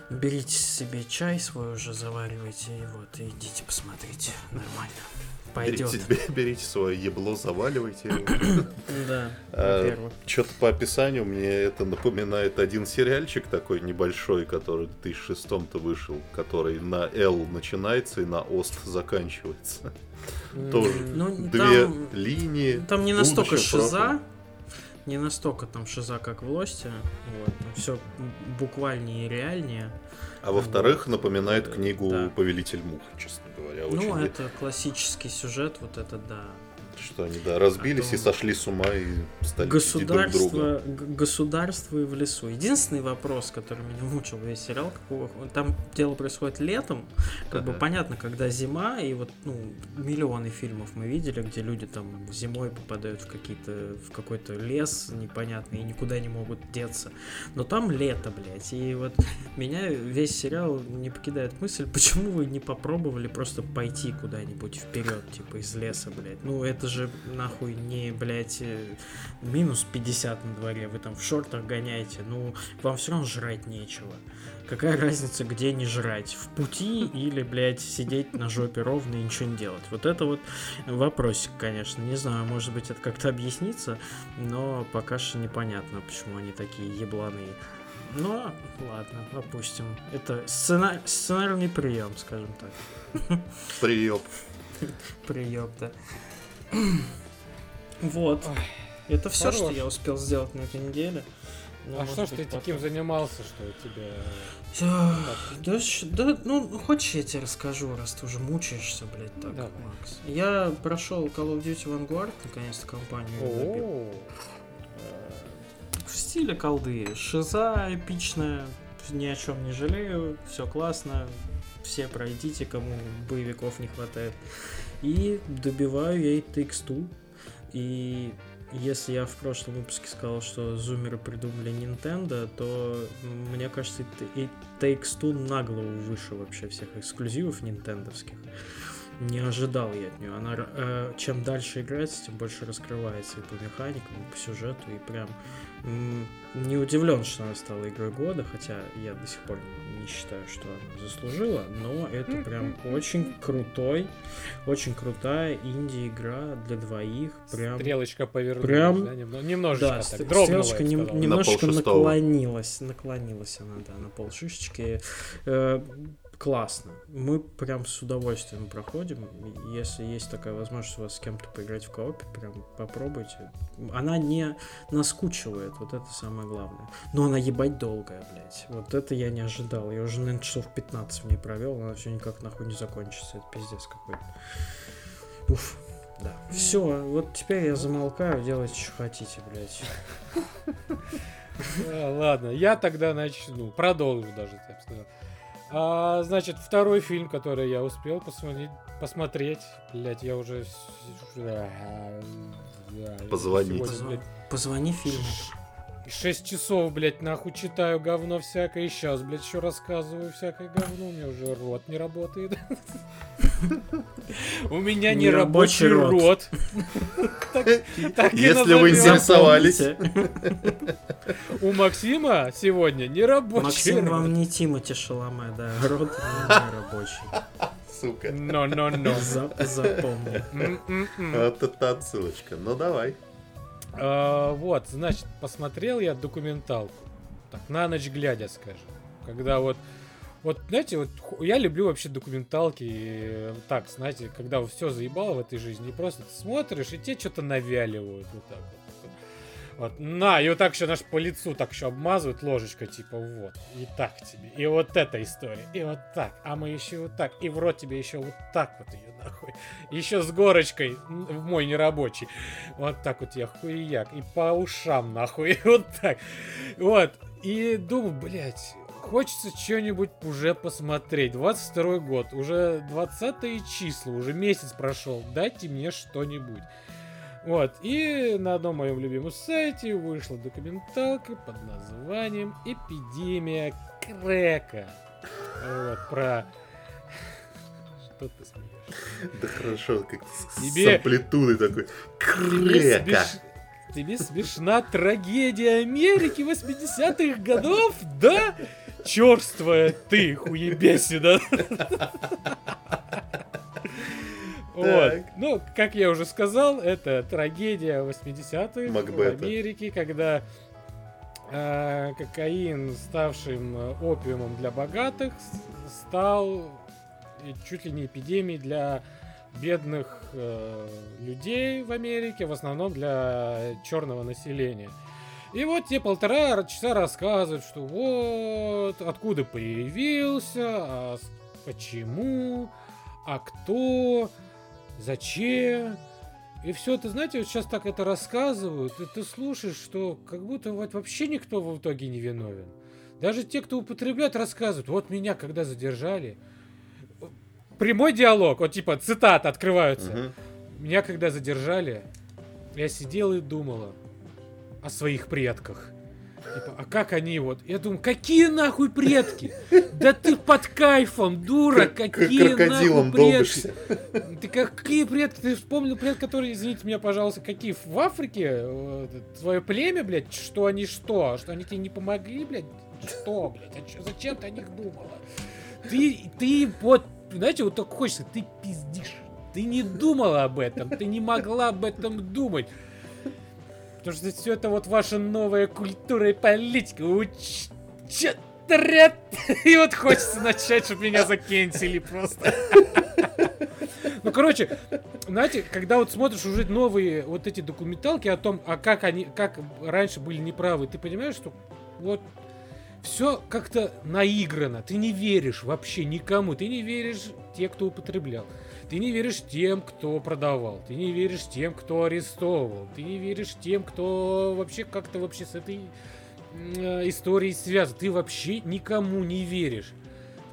берите себе чай свой уже, заваривайте, и вот, и идите посмотрите. Нормально. Пойдет. Берите, берите свое ебло, заваливайте его. Да, А. Что-то по описанию мне это напоминает один сериальчик такой небольшой, который в 2006-то вышел, который на L начинается и на Ост заканчивается. Тоже Ну, две там- линии. Там не настолько шиза, не настолько там шиза, как в Лосте. Вот, все буквальнее и реальнее. А во-вторых, напоминает книгу Да. «Повелитель мух», честно говоря. Очень ну, это классический сюжет, вот это да. Что они, да, разбились А то- и сошли с ума и стали чтить друг друга. Государство, государство и в лесу. Единственный вопрос, который меня мучил весь сериал, какого, там дело происходит летом, как бы Ага. понятно, когда зима, и вот ну, миллионы фильмов мы видели, где люди там зимой попадают в какие-то в какой-то лес непонятный и никуда не могут деться. Но там лето, блядь. И вот меня весь сериал не покидает мысль, почему вы не попробовали просто пойти куда-нибудь вперед, типа из леса, блядь. Ну это же нахуй не, блядь, э, минус 50 на дворе, вы там в шортах гоняете, ну вам все равно жрать нечего. Какая разница, где не жрать? В пути или, блядь, сидеть на жопе ровно и ничего не делать? Вот это вот вопросик, конечно. Не знаю, может быть, это как-то объяснится, но пока что непонятно, почему они такие ебланые. Но, ладно, опустим. Это сцена... сценарный прием, скажем так. Приёб. Прием, да. Вот. Ой, Это все, что я успел сделать на этой неделе. Ну, А что ж ты потом. таким занимался, что у тебя... Да, да, ну, хочешь, я тебе расскажу, раз ты уже мучаешься, блядь, так, Давай. Макс. Я прошел Call of Duty Vanguard, наконец-то компанию Э, В стиле колды. Шиза эпичная, ни о чем не жалею, все классно, все пройдите, кому боевиков не хватает. И добиваю я и Takes-Two. И если я в прошлом выпуске сказал, что зумеры придумали Nintendo, то мне кажется, и Takes-Two на голову выше вообще всех эксклюзивов нинтендовских. Не ожидал я от нее. Она, э, чем дальше играется, тем больше раскрывается и по механикам, и по сюжету, и прям не удивлен, что она стала игрой года, хотя я до сих пор не считаю, что она заслужила, но это прям очень крутой, очень крутая инди-игра для двоих, прям Стрелочка повернулась, Прям- да, немно- немножечко да, так, дрогнула, стрелочка я бы нем- сказал. немножко полшестого. наклонилась, наклонилась она, да, на полшишечки. Классно. Мы прям с удовольствием проходим. Если есть такая возможность у вас с кем-то поиграть в коопе, прям попробуйте. Она не наскучивает, вот это самое главное. Но она ебать долгая, блядь. Вот это я не ожидал. Я уже, наверное, часов 15 в ней провел, она все никак нахуй не закончится. Это пиздец какой-то. Уф. Да. Все, вот теперь я замолкаю, делайте, что хотите, блядь. А, Ладно, я тогда начну, продолжу даже, я бы сказал. А, значит, второй фильм, который я успел посмотреть, посмотреть, блять, я уже... с- да, да, Позвонить. сегодня, блядь, Позвони фильму. Шесть часов, блядь, нахуй читаю говно всякое, и сейчас, блядь, еще рассказываю всякое говно, у меня уже рот не работает. У меня не рабочий рот. И Если вы интересовались. У Максима сегодня не рабочий Максим вам не Тимати Шаломе, да, рот не рабочий. Сука. Но-но-но. За- Запомни. М-м-м. Вот это отсылочка. Ну давай. А, Вот, значит, посмотрел я документалку. Так, на ночь глядя, скажем. Когда вот вот, знаете, вот я люблю вообще документалки э, так, знаете, когда все заебало в этой жизни, и просто ты смотришь, и тебе что-то навяливают вот так вот. Вот, на, и вот так еще наш по лицу так еще обмазывают ложечкой, типа, вот, и так тебе, и вот эта история, и вот так, а мы еще вот так, и в рот тебе еще вот так вот ее нахуй, еще с горочкой в мой нерабочий, вот так вот я хуяк, и по ушам нахуй, вот так, вот, и думаю, блядь, хочется что-нибудь уже посмотреть. 22 год, уже 20 числа, уже месяц прошел. Дайте мне что-нибудь. Вот, и на одном моем любимом сайте вышла документалка под названием «Эпидемия крека». Вот, про... Что ты смеешь? Да хорошо, как с Тебе- амплитудой такой. Тебе, Крека. смеш- Тебе смешна трагедия Америки 80-х годов, да? Черствая ты, хуебесина. Вот. Ну, как я уже сказал, это трагедия 80-х в Макбета. Америке, когда э, кокаин, ставшим э, опиумом для богатых, стал э, чуть ли не эпидемией для бедных э, людей в Америке, в основном для черного населения. И вот те полтора часа рассказывают, что вот откуда появился, а почему, а кто, зачем. И все, ты знаете, вот сейчас так это рассказывают, и ты слушаешь, что как будто вот вообще никто в итоге не виновен. Даже те, кто употребляет, рассказывают, вот меня когда задержали. Прямой диалог, вот типа цитаты открываются. Мгм. Меня когда задержали, я сидела и думала о своих предках. Типа, а как они вот? Я думаю, какие нахуй предки? Да ты под кайфом, дура, какие нахуй предки? Ты какие предки? Ты вспомнил предок, который, извините меня, пожалуйста, какие в Африке? Твое племя, блядь, что они что? Что они тебе не помогли, блядь? Что, блядь? А чё- зачем ты о них думала? Ты, ты вот, знаете, вот так хочется, ты пиздишь. Ты не думала об этом, ты не могла об этом думать. Потому что все это вот ваша новая культура и политика. Уч... И вот хочется начать, чтобы меня закенсили просто. Ну, короче, знаете, когда вот смотришь уже новые вот эти документалки о том, а как они, как раньше были неправы, ты понимаешь, что вот все как-то наиграно. Ты не веришь вообще никому. Ты не веришь те, кто употреблял. Ты не веришь тем, кто продавал. Ты не веришь тем, кто арестовывал. Ты не веришь тем, кто вообще как-то вообще с этой э, историей связан. Ты вообще никому не веришь.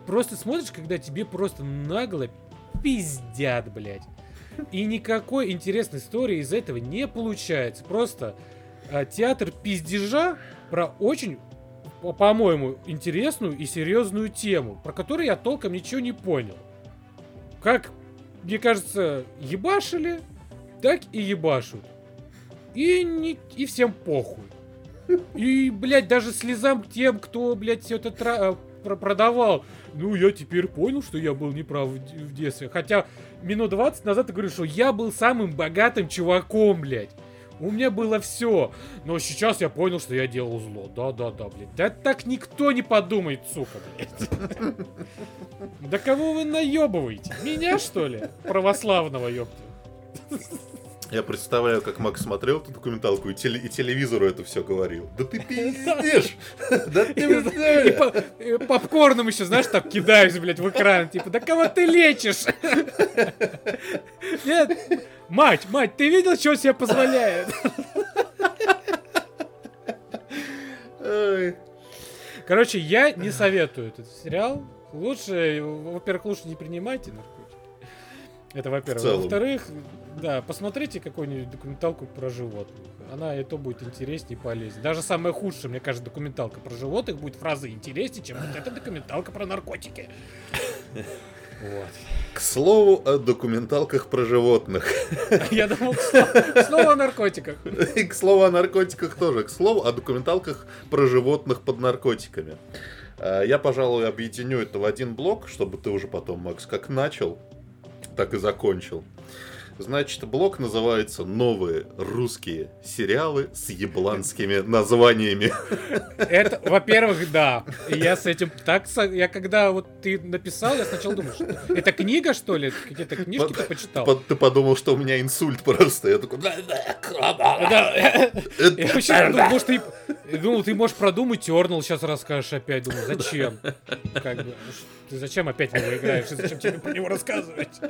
Просто смотришь, когда тебе просто нагло пиздят, блядь. И никакой интересной истории из этого не получается. Просто а, театр пиздежа про очень, по- по-моему, интересную и серьезную тему, про которую я толком ничего не понял. Как, мне кажется, ебашили, так и ебашут. И, не, и всем похуй. И, блядь, даже слезам к тем, кто, блядь, все это тра- э, про- продавал. Ну, я теперь понял, что я был неправ в, в детстве. Хотя минут 20 назад ты говоришь, что я был самым богатым чуваком, блядь. У меня было все. Но сейчас я понял, что я делал зло. Да-да-да, блядь. Да так никто не подумает, сука, блядь. Да кого вы наебываете? Меня, что ли? Православного, ёпта. Я представляю, как Макс смотрел эту документалку и, теле- и телевизору это все говорил. Да ты пиздишь! Да ты попкорном еще, знаешь, так кидаюсь, блядь, в экран. Типа, да кого ты лечишь? Нет, мать, мать, ты видел, что себе позволяет? Короче, я не советую этот сериал. Лучше, во-первых, лучше не принимайте наркотики. Это во-первых. Во-вторых, да, посмотрите какую-нибудь документалку про животных. Она и то будет интереснее и полезнее. Даже самая худшая, мне кажется, документалка про животных будет в разы интереснее, чем вот эта документалка про наркотики. Вот. К слову о документалках про животных. Я думал, снова- снова о наркотиках. И к слову о наркотиках тоже. К слову о документалках про животных под наркотиками. А, Я, пожалуй, объединю это в один блок, чтобы ты уже потом, Макс, как начал, так и закончил. Значит, блок называется «Новые русские сериалы с ебланскими названиями». Это, во-первых, да. Я с этим так... Я когда вот ты написал, я сначала думал, что это книга, что ли? Какие-то книжки ты почитал? Под- Ты подумал, что у меня инсульт просто. Я такой... Да. Я вообще думал, может, ты, думал, ты можешь продумать Тернал, сейчас расскажешь опять. Думаю, зачем? Как бы, ты зачем опять в него играешь? И зачем тебе про него рассказывать?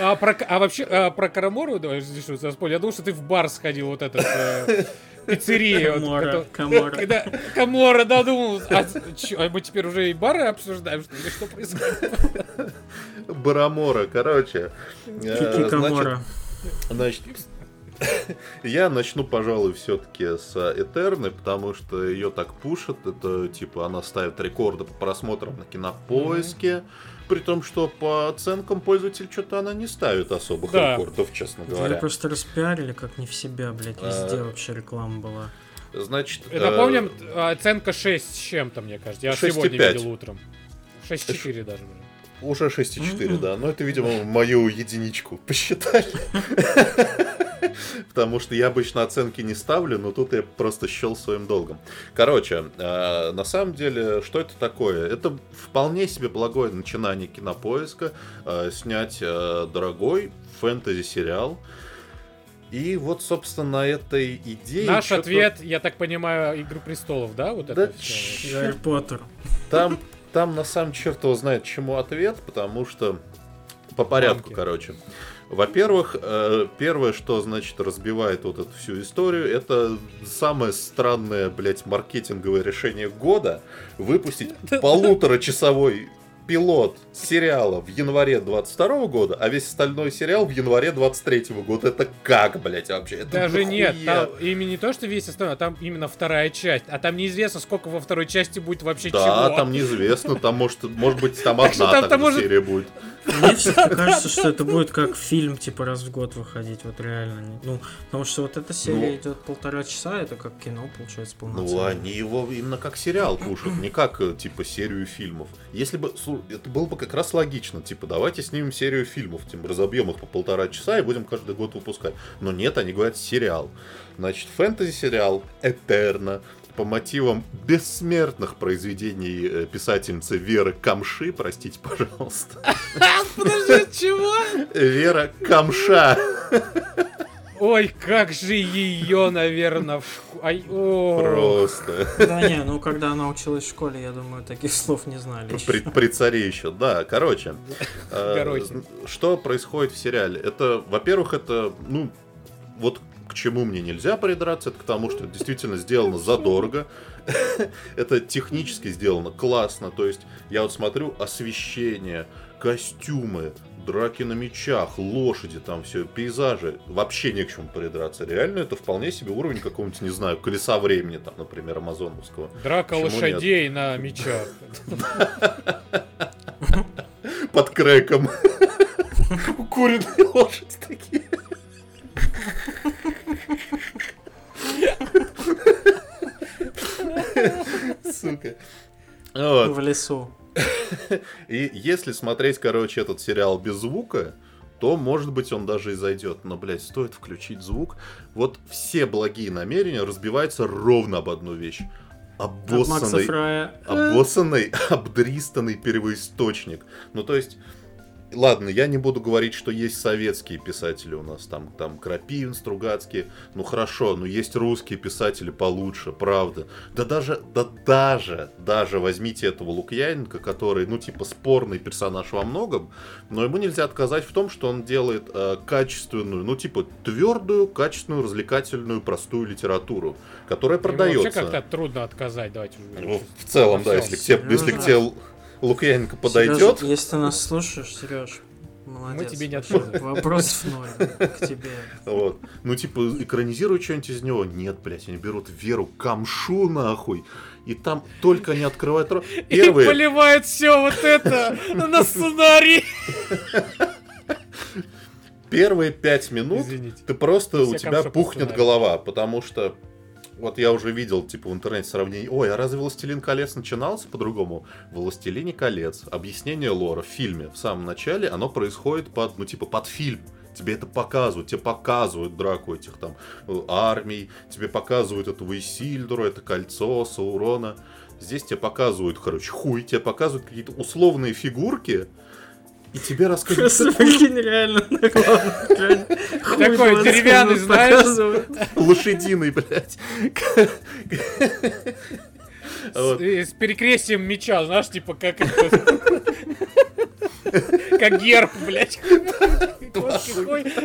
А, про, а вообще, а про Карамору, давай, что я думал, что ты в бар сходил, вот этот, э, пиццерия. вот, Камора, это- Камора. Когда Камора, да, думал, а, чё, а мы теперь уже и бары обсуждаем, что ли? Что происходит? Барамора, короче. э, Кики Камора. Значит, Я начну, пожалуй, все-таки с Этерны, потому что ее так пушат. Это типа она ставит рекорды по просмотрам на кинопоиске. Mm-hmm. При том, что по оценкам пользователь что-то она не ставит особых да. рекордов, честно говоря. Вы просто распиарили как не в себя, блядь. Везде а... вообще реклама была. Значит... Напомним, э... оценка 6 с чем-то, мне кажется. Я 6, сегодня 5. видел утром. 6,4 даже. Уже 6,4, mm-hmm. да. Но это, видимо, мою единичку посчитали. Потому что я обычно оценки не ставлю, но тут я просто счел своим долгом. Короче, э, на самом деле, что это такое? Это вполне себе благое начинание кинопоиска. Э, снять э, дорогой фэнтези-сериал. И вот, собственно, на этой идее... Наш ответ, я так понимаю, Игру престолов, да? Вот да это Гарри Поттер. Там, там на самом черт его знает, чему ответ, потому что по порядку, Банки. короче. Во-первых, э, первое, что, значит, разбивает вот эту всю историю, это самое странное, блядь, маркетинговое решение года выпустить полуторачасовой пилот сериала в январе 22 года, а весь остальной сериал в январе 23 года. Это как, блядь, вообще? Это Даже нахуя? нет, там именно не то, что весь остальной, а там именно вторая часть. А там неизвестно, сколько во второй части будет вообще да, чего. Да, там неизвестно, там может, может быть там одна может... серия будет. Мне все-таки кажется, что это будет как фильм, типа, раз в год выходить, вот реально. Ну, потому что вот эта серия ну, идет полтора часа, это как кино, получается, полноценное. Ну, они его именно как сериал пушат, не как, э, типа, серию фильмов. Если бы, это было бы как раз логично, типа, давайте снимем серию фильмов, тем разобьем их по полтора часа и будем каждый год выпускать. Но нет, они говорят сериал. Значит, фэнтези-сериал Этерна по мотивам бессмертных произведений э, писательницы Веры Камши, простите, пожалуйста. Подожди, чего? Вера Камша. Ой, как же ее, наверное, в школе. Просто. Да не, ну когда она училась в школе, я думаю, таких слов не знали. При, при царе еще, да. Короче, э, что происходит в сериале? Это, во-первых, это, ну, вот к чему мне нельзя придраться, это к тому, что это действительно сделано задорого. это технически сделано классно. То есть я вот смотрю освещение, костюмы, драки на мечах, лошади, там все, пейзажи. Вообще не к чему придраться. Реально это вполне себе уровень какого-нибудь, не знаю, колеса времени, там, например, амазоновского. Драка Почему лошадей нет? на мечах. Под крэком. Куриные лошади такие. Сука. Вот. В лесу. И если смотреть, короче, этот сериал без звука, то, может быть, он даже и зайдет. Но, блядь, стоит включить звук. Вот все благие намерения разбиваются ровно об одну вещь. Обоссанный, обоссанный, обдристанный первоисточник. Ну, то есть, ладно, я не буду говорить, что есть советские писатели у нас, там, там Крапивин, Стругацкий, ну хорошо, но есть русские писатели получше, правда. Да даже, да даже, даже возьмите этого Лукьяненко, который, ну типа спорный персонаж во многом, но ему нельзя отказать в том, что он делает э, качественную, ну типа твердую, качественную, развлекательную, простую литературу, которая продается. Вообще как-то трудно отказать, давайте уже. Ну, в целом, да, если к тебе, если к тебе Лукьяненко подойдет. Сережа, если ты нас слушаешь, Сереж, Молодец. Мы тебе не отказываем. Вопрос в ноль к тебе. Вот. Ну, типа, экранизируют что-нибудь из него. Нет, блядь, они берут Веру Камшу, нахуй. И там только не открывают рот. Первые... И поливают все вот это на сценарий. Первые пять минут Извините. ты просто у тебя пухнет голова, потому что вот я уже видел, типа, в интернете сравнение. Ой, а разве «Властелин колец» начинался по-другому? «Властелине колец», объяснение лора в фильме в самом начале, оно происходит под, ну, типа, под фильм. Тебе это показывают, тебе показывают драку этих там э, армий, тебе показывают этого Исильдура, это кольцо, Саурона. Здесь тебе показывают, короче, хуй, тебе показывают какие-то условные фигурки, и тебе рассказывают... Просто прикинь, реально на главном Такой деревянный, знаешь? Лошадиный, блядь. С перекрестием меча, знаешь, типа как Как герб, блядь.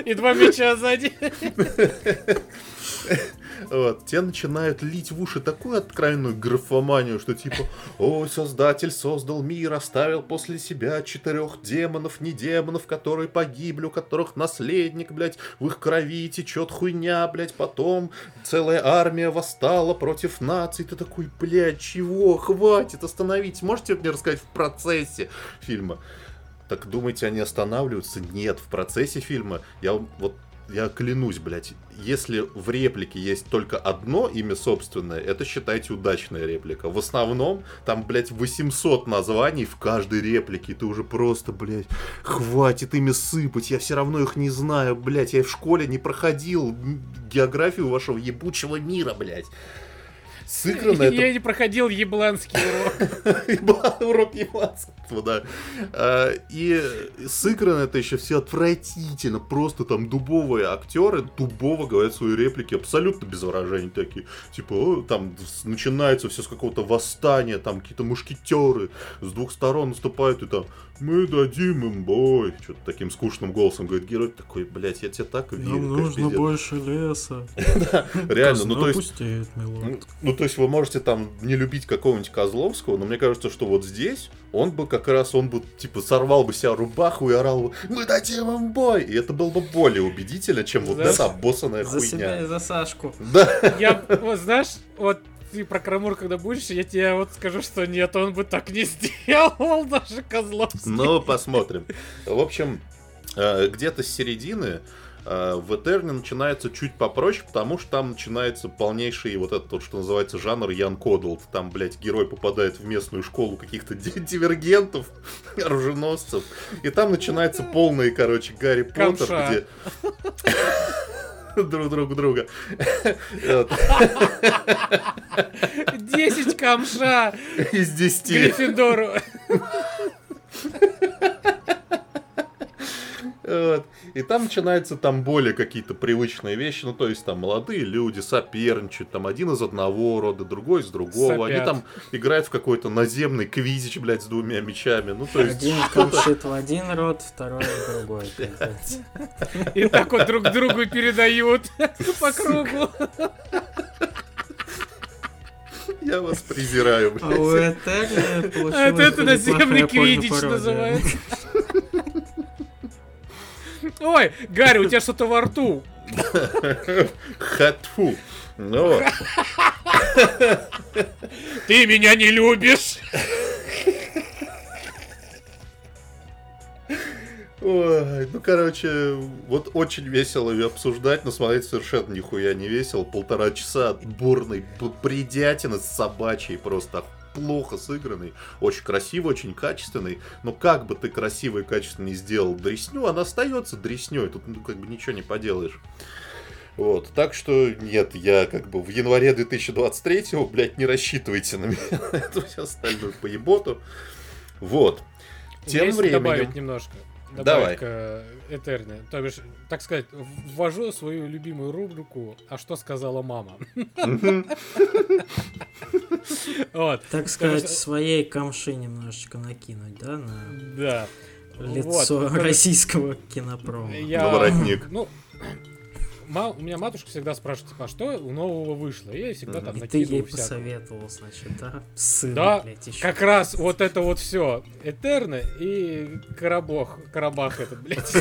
И два меча сзади. Вот, те начинают лить в уши такую откровенную графоманию, что типа, ой, создатель создал мир, оставил после себя четырех демонов, не демонов, которые погибли, у которых наследник, блядь, в их крови течет хуйня, блядь, потом целая армия восстала против наций. Ты такой, блядь, чего? Хватит, остановитесь. Можете мне рассказать в процессе фильма? Так думаете, они останавливаются? Нет, в процессе фильма я вот я клянусь, блядь, если в реплике есть только одно имя собственное, это считайте удачная реплика. В основном там, блядь, 800 названий в каждой реплике. Ты уже просто, блядь, хватит ими сыпать. Я все равно их не знаю, блядь. Я в школе не проходил географию вашего ебучего мира, блядь. Сыграно это... Я не проходил ебланский урок. Урок ебланского, да. А, и сыграно это еще все отвратительно. Просто там дубовые актеры дубово говорят свои реплики абсолютно без выражений такие. Типа, там начинается все с какого-то восстания, там какие-то мушкетеры с двух сторон наступают и там мы дадим им бой. Что-то таким скучным голосом говорит герой. Такой, блядь, я тебе так верю. Нам нужно больше леса. Да, реально, ну то есть... Ну то есть вы можете там не любить какого-нибудь Козловского, но мне кажется, что вот здесь он бы как раз, он бы, типа, сорвал бы себя рубаху и орал бы, мы дадим им бой! И это было бы более убедительно, чем вот эта обоссанная хуйня. За себя и за Сашку. Да. Я, вот знаешь, вот ты про Крамур когда будешь, я тебе вот скажу, что нет, он бы так не сделал, даже Козловский. Ну, посмотрим. В общем, э, где-то с середины в Этерне начинается чуть попроще, потому что там начинается полнейший вот этот, вот, что называется, жанр Ян Кодлд. Там, блядь, герой попадает в местную школу каких-то дивергентов, оруженосцев. И там начинается полный, короче, Гарри Поттер, где... друг друг друга. Десять камша из десяти. Гриффиндору. Вот. И там начинаются там более какие-то привычные вещи, ну то есть там молодые люди соперничают, там один из одного рода, другой из другого, Сопят. они там играют в какой-то наземный квизич, блядь, с двумя мечами, ну то есть... Один камшит в один род, второй в другой. И так вот друг другу передают по кругу. Я вас презираю, блядь. А у Этерна получилось... Это наземный квидич называется. Ой, Гарри, у тебя что-то во рту. Хатфу. Ну. Ты меня не любишь. Ой, ну, короче, вот очень весело ее обсуждать, но смотреть совершенно нихуя не весело. Полтора часа бурной бредятины с собачьей просто плохо сыгранный, очень красивый, очень качественный, но как бы ты красиво и качественно не сделал дресню, она остается дресней, тут ну, как бы ничего не поделаешь. Вот, так что нет, я как бы в январе 2023-го, блядь, не рассчитывайте на меня, на эту всю остальную поеботу. Вот. Тем временем... добавить немножко. Давай. к Этерне. То бишь, так сказать, ввожу свою любимую рубрику «А что сказала мама?» Вот. Так сказать, своей камши немножечко накинуть, да? На... Да. Лицо российского кинопрома. Я... воротник. Ну, у меня матушка всегда спрашивает, типа, а что у нового вышло? И я всегда там И ты ей посоветовал, значит, да? Сын, да, блядь, еще. как раз вот это вот все. Этерна и Карабах. Карабах этот, блядь.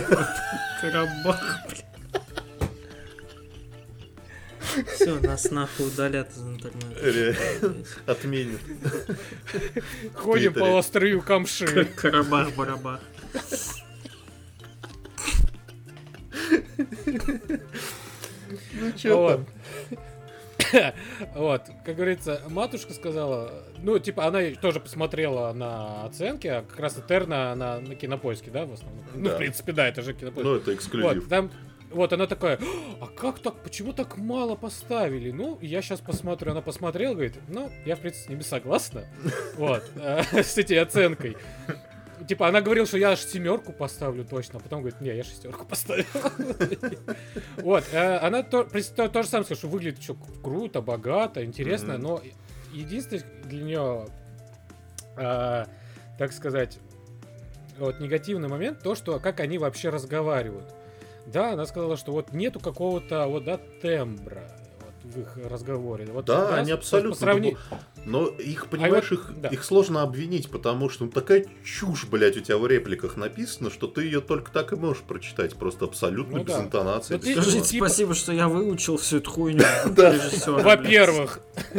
Карабах, блядь. Все, нас нахуй удалят из интернета. Отменят. Ходим по острию камши. Карабах-барабах. Ну что Вот, как говорится, матушка сказала, ну, типа, она тоже посмотрела на оценки, а как раз Этерна на, на кинопоиске, да, в основном? Ну, в принципе, да, это же кинопоиск. Ну, это эксклюзив. Вот, там вот она такая, а как так, почему так мало поставили? Ну, я сейчас посмотрю, она посмотрела, говорит, ну, я, в принципе, с ними согласна, вот, э, с этой оценкой. Типа, она говорила, что я аж семерку поставлю точно, а потом говорит, не, я шестерку поставил. Вот, э, она то же самое сказала, что выглядит еще круто, богато, интересно, но единственное для нее, э, так сказать, вот негативный момент, то, что как они вообще разговаривают. Да, она сказала, что вот нету какого-то вот, да, тембра. В их разговоре. Вот Да, раз они абсолютно. сравни- Но их, понимаешь, вот- их, да. их сложно обвинить, потому что ну, такая чушь, блядь, у тебя в репликах написана, что ты ее только так и можешь прочитать. Просто абсолютно Ну без да. интонации. Без ты-. Скажите типа- спасибо, что я выучил всю эту хуйню. Во-первых.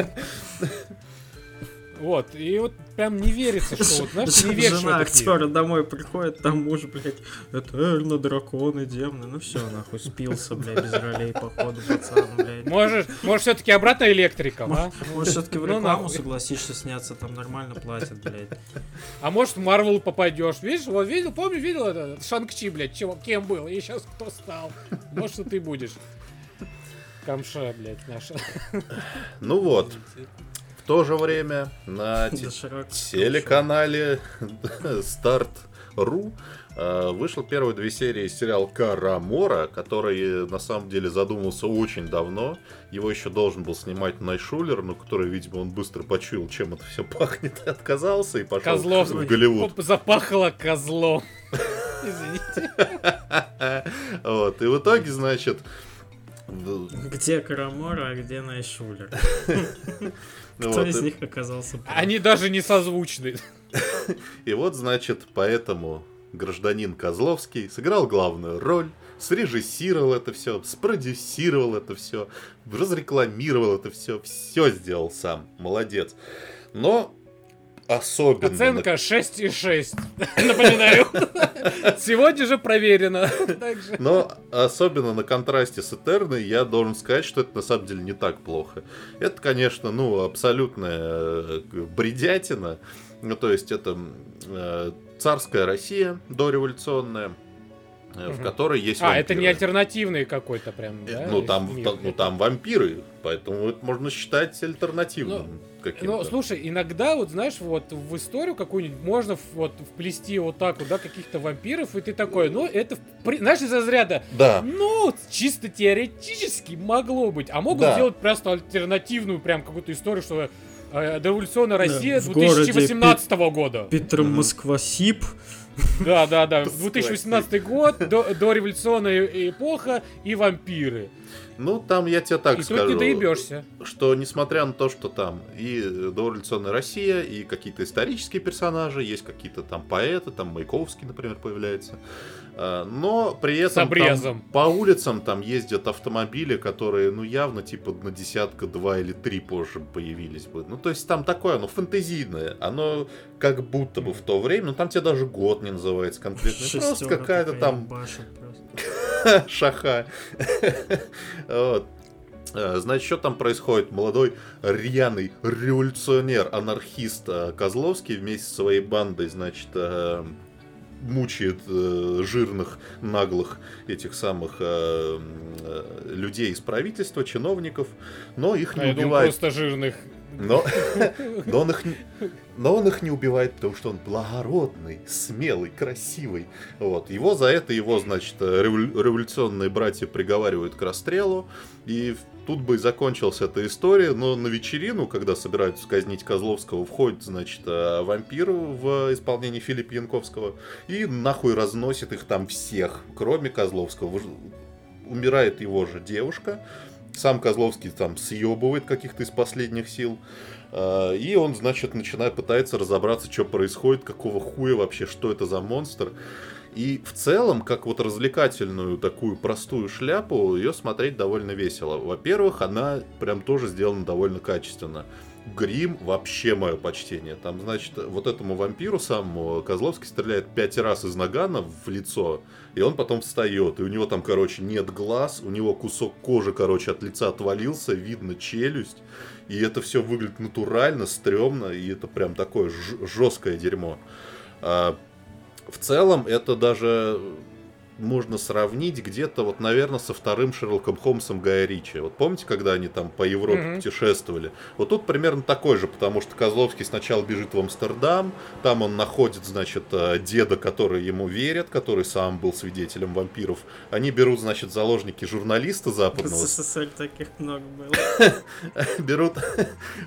Вот, и вот прям не верится, что вот, знаешь, не веришь Жена актера домой приходит, там муж, блядь, Этерно, драконы, демоны. Ну все, нахуй, спился, блядь, без ролей, походу, пацан, блядь. Можешь, может, все-таки обратно электриком, а? Может, все-таки в Ну, рекламу согласишься сняться, там нормально платят, блядь. А может, в Марвел попадешь. Видишь, вот видел, помню, видел это? Шанг-Чи, блядь, чего, кем был, и сейчас кто стал. Может, что ты будешь. Камша, блядь, наша. Ну вот, то же время на те- телеканале Старт.ру э, вышел первые две серии сериала Карамора, который на самом деле задумался очень давно. Его еще должен был снимать Найшулер, но который, видимо, он быстро почуял, чем это все пахнет, и отказался и пошел Козлов. в Голливуд. Запахло козлом. Извините. Вот, и в итоге, значит, Где Карамора, а где Найшулер? Ну Кто вот, из них оказался прав? Они даже не созвучны. И вот, значит, поэтому гражданин Козловский сыграл главную роль, срежиссировал это все, спродюсировал это все, разрекламировал это все, все сделал сам. Молодец. Но особенно... Оценка 6,6. Напоминаю. Сегодня же проверено. Но особенно на контрасте с Этерной я должен сказать, что это на самом деле не так плохо. Это, конечно, ну, абсолютная э, бредятина. Ну, то есть это э, царская Россия дореволюционная, в Мгм. которой есть А, это не вампиры. альтернативный какой-то прям, да? Ну там, мир? там- ну, там вампиры, поэтому это можно считать альтернативным каким-то. Ну, слушай, иногда, вот знаешь, вот в историю какую-нибудь можно в- вот вплести вот так вот, да, каких-то вампиров, и ты такой, ну, это, в знаешь, из разряда, Да, ну, чисто теоретически могло быть, а могут Да. сделать просто альтернативную прям какую-то историю, что э, дореволюционная Россия в городе 2018 года. Питер Мгм. Москва Сип. Да, да, да. Согласен. 2018 год, до, дореволюционная эпоха и вампиры. ну там я тебе так и скажу. тут не доебешься. что несмотря на то, что там и дореволюционная Россия, и какие-то исторические персонажи, есть какие-то там поэты, там Маяковский, например, появляется, но при этом там по улицам там ездят автомобили, которые, ну, явно, типа, на десятка, два или три позже появились бы. Ну, то есть там такое, оно фэнтезийное, оно как будто бы в то время, ну, там тебе даже год не называется конкретно, просто Шестерка какая-то такая там просто. шаха. Вот. Э, Значит, что там происходит? Молодой рьяный революционер, анархист э, Козловский вместе со своей бандой, значит, э, мучает э, жирных, наглых этих самых э, э, людей из правительства, чиновников, но их А не я думал, убивает. просто жирных. Но, но, он их, но он их не убивает, потому что он благородный, смелый, красивый. Вот. Его за это, его, значит, револю- революционные братья приговаривают к расстрелу. И тут бы и закончилась эта история, но на вечерину, когда собираются казнить Козловского, входит, значит, э, вампир в исполнении Филиппа Янковского и нахуй разносит их там всех, кроме Козловского. Умирает его же девушка, сам Козловский там съебывает каких-то из последних сил. А, И он, значит, начинает пытается разобраться, что происходит, какого хуя вообще, что это за монстр. И в целом, как вот развлекательную такую простую шляпу, ее смотреть довольно весело. Во-первых, она прям тоже сделана довольно качественно. Грим вообще мое почтение. Там, значит, вот этому вампиру самому Козловский стреляет пять раз из нагана в лицо, и он потом встает. И у него там, короче, нет глаз, у него кусок кожи, короче, от лица отвалился, видно челюсть. И это все выглядит натурально, стрёмно, и это прям такое жесткое дерьмо. А, в целом, это даже можно сравнить где-то, вот, наверное, со вторым Шерлоком Холмсом Гая Ричи. Вот помните, когда они там по Европе Мгм. путешествовали? Вот тут примерно такой же, потому что Козловский сначала бежит в Амстердам, там он находит, значит, э, деда, который ему верят, который сам был свидетелем вампиров. Они берут, значит, заложники журналиста В западного, СССР таких много было. берут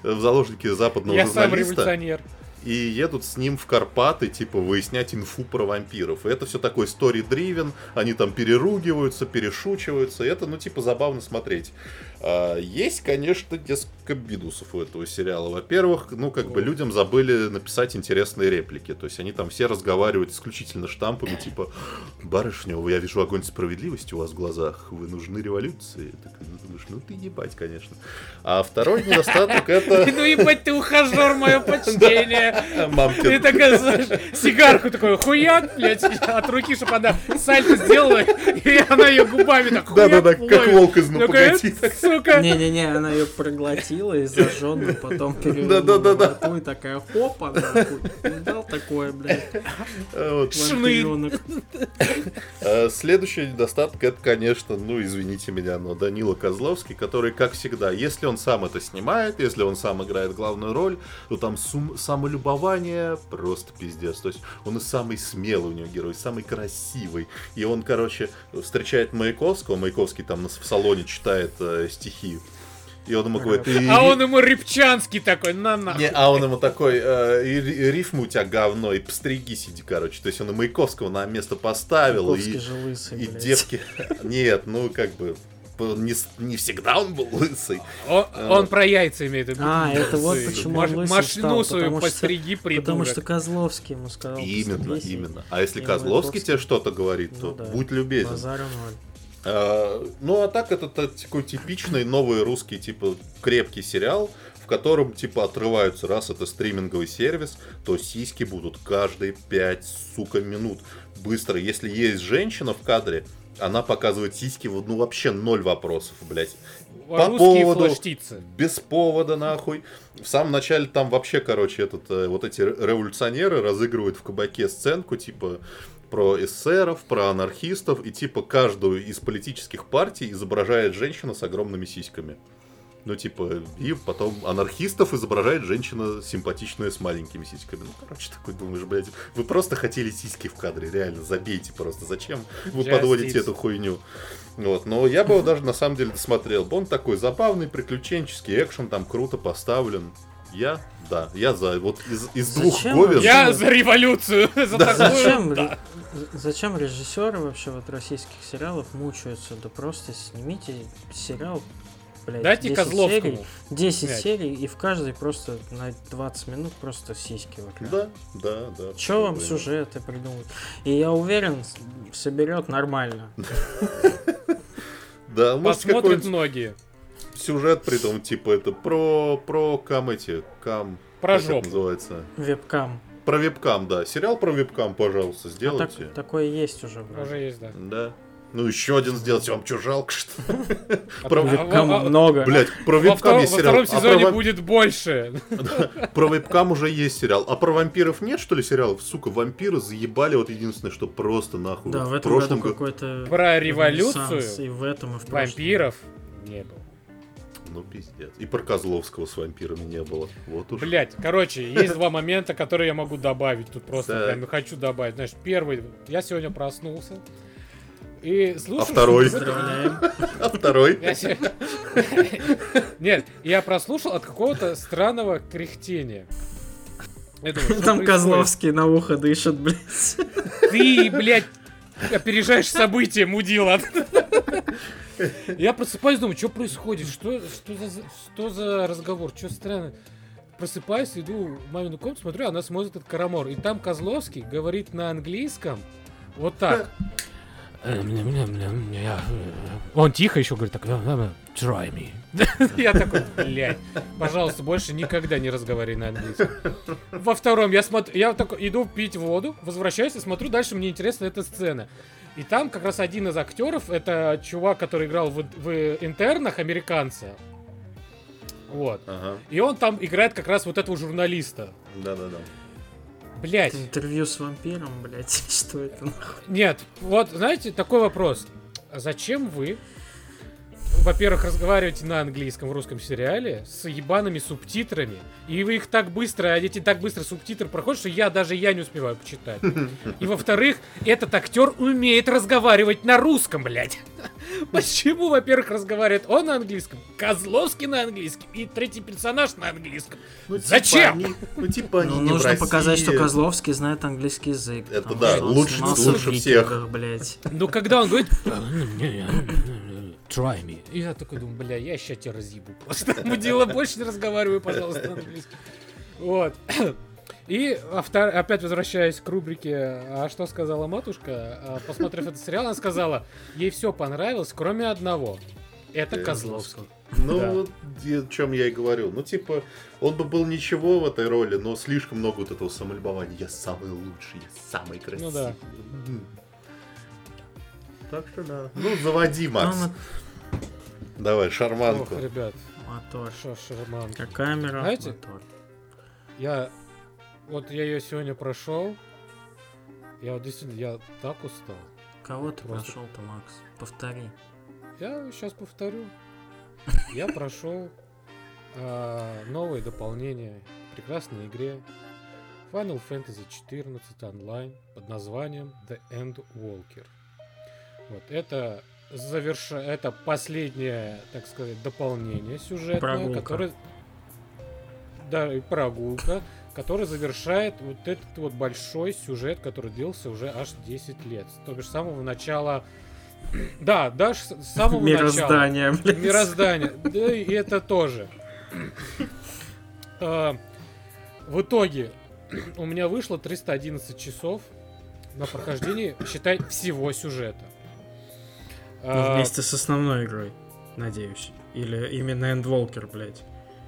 в заложники западного Я сам журналиста. революционер. И едут с ним в Карпаты, типа, выяснять инфу про вампиров. И это все такой story-driven, они там переругиваются, перешучиваются, и это, ну, типа, забавно смотреть. А, есть, конечно, несколько минусов у этого сериала. Во-первых, ну, как бы людям забыли написать интересные реплики. То есть они там все разговаривают исключительно штампами, типа, барышня, я вижу огонь справедливости у вас в глазах, вы нужны революции. Так, ну, думаешь, ну ты ебать, конечно. А второй недостаток это... Ну ебать, ты ухажер, мое почтение. Мамкин. Ты такая, знаешь, сигарку такой, хуяк, блядь, от руки, чтобы она сальто сделала, и она ее губами так Да-да-да, как волк из «Ну, погоди». сука. Не-не-не, она ее проглотила и зажженную потом перевела Да-да-да-да. во рту и такая хопа, нахуй. Видал такое, блядь, А, вампиренок. А, Следующий недостаток это, конечно, ну извините меня, но Данила Козловский, который, как всегда, если он сам это снимает, если он сам играет главную роль, то там сум- самолюбование просто пиздец. То есть он и самый смелый у него герой, самый красивый. И он, короче, встречает Маяковского, Маяковский там в салоне читает э, стихи. И он ему говорит, «Ты А он ему репчанский такой, на на. не, а он ему такой, э, и ри- рифмы у тебя говно, и постриги сиди, короче. То есть он и Маяковского на место поставил, Маяковский и, же лысый, и блядь. девки... Нет, ну как бы... Не, не всегда он был лысый. Он, он про яйца имеет в виду. А, это вот почему маш- он лысый Машину стал, свою что- постриги, придурок. Потому что Козловский ему сказал. именно, «Постригись». именно. А если И Козловский тебе что-то говорит, то Ну да. будь любезен. Базара ноль. А, ну а так это та- такой типичный новый русский типа крепкий сериал, в котором типа отрываются, раз это стриминговый сервис, то сиськи будут каждые 5, сука, минут. Быстро. Если есть женщина в кадре, она показывает сиськи, ну вообще ноль вопросов, блядь. по Русские поводу- флештицы. Без повода, нахуй. В самом начале там вообще, короче, этот, э, вот эти ре- революционеры разыгрывают в кабаке сценку, типа, про эсеров, про анархистов, и типа каждую из политических партий изображает женщина с огромными сиськами. Ну, типа, и потом анархистов изображает женщина симпатичная с маленькими сиськами. Ну, короче, такой думаешь, блядь, вы просто хотели сиськи в кадре, реально, забейте просто. Зачем вы подводите эту хуйню? Вот, но я бы его даже на самом деле досмотрел. Он такой забавный, приключенческий, экшен там круто поставлен. Я, да, я за. Вот из, из двух Зачем говен... Я за революцию. За такую. Зачем, да. зачем режиссеры вообще вот российских сериалов мучаются? Да просто снимите сериал, блядь, Дайте 10 Козловскому. серий, 10 снять. серий, и в каждой просто на 20 минут просто сиськи вокруг. Да, да, да. Че вам абсолютно. сюжеты придумать? И я уверен, соберет нормально. Да, может Посмотрят многие. Сюжет придумать, типа это про, про кам эти, кам... Про как это называется? Вебкам. Про вебкам, да. Сериал про вебкам, пожалуйста, А так- сделайте. такое есть уже. вроде. Уже есть, да. Да. Ну, еще один сделайте, вам что, жалко, что? А Про Вебкам а- а- много. Блять, про Во вебкам втором, есть во сериал. втором а про сезоне будет больше. Про вебкам уже есть сериал. А про вампиров нет, что ли, сериалов? Сука, вампиры заебали вот единственное, что просто нахуй. Да, в этом году какой-то Про революцию И в этом, и в прошлом. вампиров не было. Ну, пиздец. И про Козловского с вампирами не было. Вот уж. Блять, короче, есть два момента, которые я могу добавить. Тут просто прям хочу добавить. Знаешь, первый, я сегодня проснулся. И слушаю... А второй? А второй? Нет, я прослушал от какого-то странного кряхтения. Думаю, Там происходит? Козловский на ухо дышит, блядь. Ты, блядь, опережаешь события, мудила. Я просыпаюсь, думаю, что происходит? Что, что, за, что за разговор? Что странно? Просыпаюсь, иду в мамину комнату, смотрю, она смотрит этот карамор. И там Козловский говорит на английском вот так. Он тихо еще говорит так, try me. Я такой, блядь, пожалуйста, больше никогда не разговаривай на английском. Во втором я смотрю, я такой иду пить воду, возвращаюсь и смотрю, дальше мне интересна эта сцена. И там как раз один из актеров, это чувак, который играл в, в интернах, американца. Вот. Ага. И он там играет как раз вот этого журналиста. Да-да-да. Блять. Интервью с вампиром, блядь. Что это? нахуй? Нет, вот, знаете, такой вопрос. А Зачем вы, во-первых, разговариваете на английском в русском сериале с ебаными субтитрами, и вы их так быстро, эти так быстро субтитры проходят, что я даже я не успеваю почитать. И во-вторых, этот актер умеет разговаривать на русском, блядь. Почему, во-первых, разговаривает он на английском, Козловский на английском и третий персонаж на английском? Ну, типа Зачем? они- ну, типа, они Ну, не в нужно показать, что России. Козловский знает английский язык. Это да, лучше- лучше всех. Блядь. Ну, когда он говорит, try me. И я такой думаю, бля, я ща тебя разъебу просто. Мудила, больше не разговариваю, пожалуйста, на английском. Вот. И а, втор- опять возвращаясь к рубрике «А что сказала матушка?», а, посмотрев этот сериал, она сказала, ей все понравилось, кроме одного. Это Э, Козловский. Ну, Да. вот о чем я и говорю. Ну, типа, он бы был ничего в этой роли, но слишком много вот этого самолюбования. Я самый лучший, я самый красивый. Ну да. Так что да. Ну, заводи, Макс. Ну, Давай, Ох, шарманку. ребят, Мотор. шо шарман. Как камера, Знаете? мотор. Я... Вот я ее сегодня прошел. Я вот действительно, я так устал. Кого ты Просто- прошел-то, Макс? Повтори. Я сейчас повторю. Я прошел а, новое дополнение к прекрасной игре Final Fantasy 14 онлайн под названием The End Walker. Вот это заверша... это последнее, так сказать, дополнение сюжетное, Прогулка. которое да, и прогулка, который завершает вот этот вот большой сюжет, который длился уже аж 10 лет. То бишь с самого начала... Да, да, с самого начала. Мироздание, блядь. Мироздание. Да, и это тоже. А, В итоге у меня вышло 311 часов на прохождении, считай, всего сюжета. Ну, А, вместе с основной игрой, надеюсь. Или именно Эндволкер, блядь.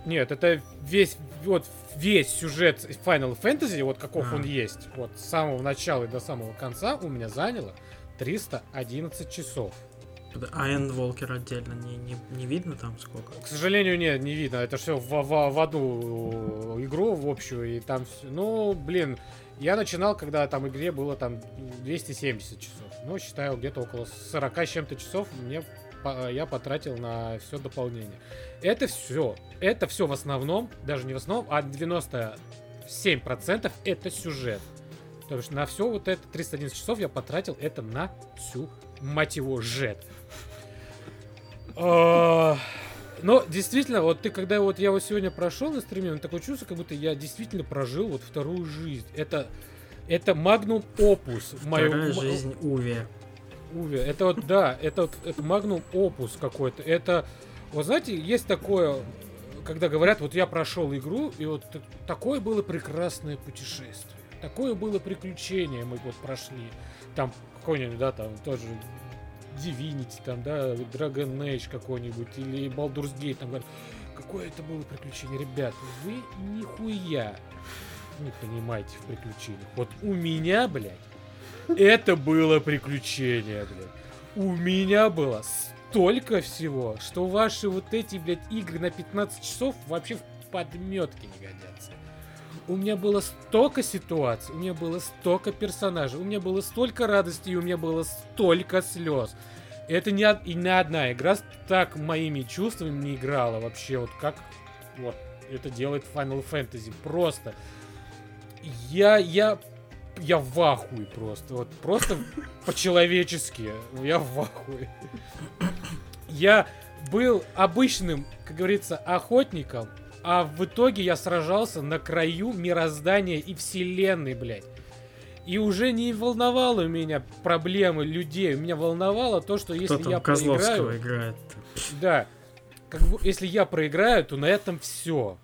Нет, это весь, вот весь сюжет Final Fantasy, вот каков А. он есть, вот с самого начала и до самого конца у меня заняло 311 часов. А Эндволкер отдельно не, не, не видно там сколько? К сожалению, нет, не видно. Это все в, в- в одну игру, в общую, и там все. Ну, блин, я начинал, когда там игре было там 270 часов. Ну, считаю, где-то около 40 с чем-то часов мне я потратил на все дополнение. Это все, это все в основном, даже не в основном, а 97% это сюжет. То есть на все вот это 311 часов я потратил это на всю, мать его, жет. А, Но действительно, вот ты, когда вот я вот сегодня прошел на стриме, такое чувство, как будто я действительно прожил вот вторую жизнь. Это, это магнум опус. Вторая жизнь Уви. Уве, это вот, да, это вот это магнум опус какой-то. Это, вот знаете, есть такое, когда говорят, вот я прошел игру, и вот такое было прекрасное путешествие. Такое было приключение, мы вот прошли. Там какой-нибудь, да, там тоже Divinity, там, да, Dragon Age какой-нибудь, или Baldur's Gate, там говорят, какое это было приключение. Ребят, вы нихуя не понимаете в приключениях. Вот у меня, блядь, это было приключение, блядь. У меня было столько всего, что ваши вот эти, блядь, игры на 15 часов вообще в подметке не годятся. У меня было столько ситуаций, у меня было столько персонажей, у меня было столько радости, и у меня было столько слез. Это не, и ни одна игра так моими чувствами не играла вообще, вот как вот это делает Final Fantasy. Просто я, я, я в ахуе просто. Вот просто по-человечески. Я в ахуе. Я был обычным, как говорится, охотником, а в итоге я сражался на краю мироздания и вселенной, блядь. И уже не волновало меня проблемы людей. Меня волновало то, что если Кто там я Козловского проиграю... играет? Да. Как бы, если я проиграю, то на этом все.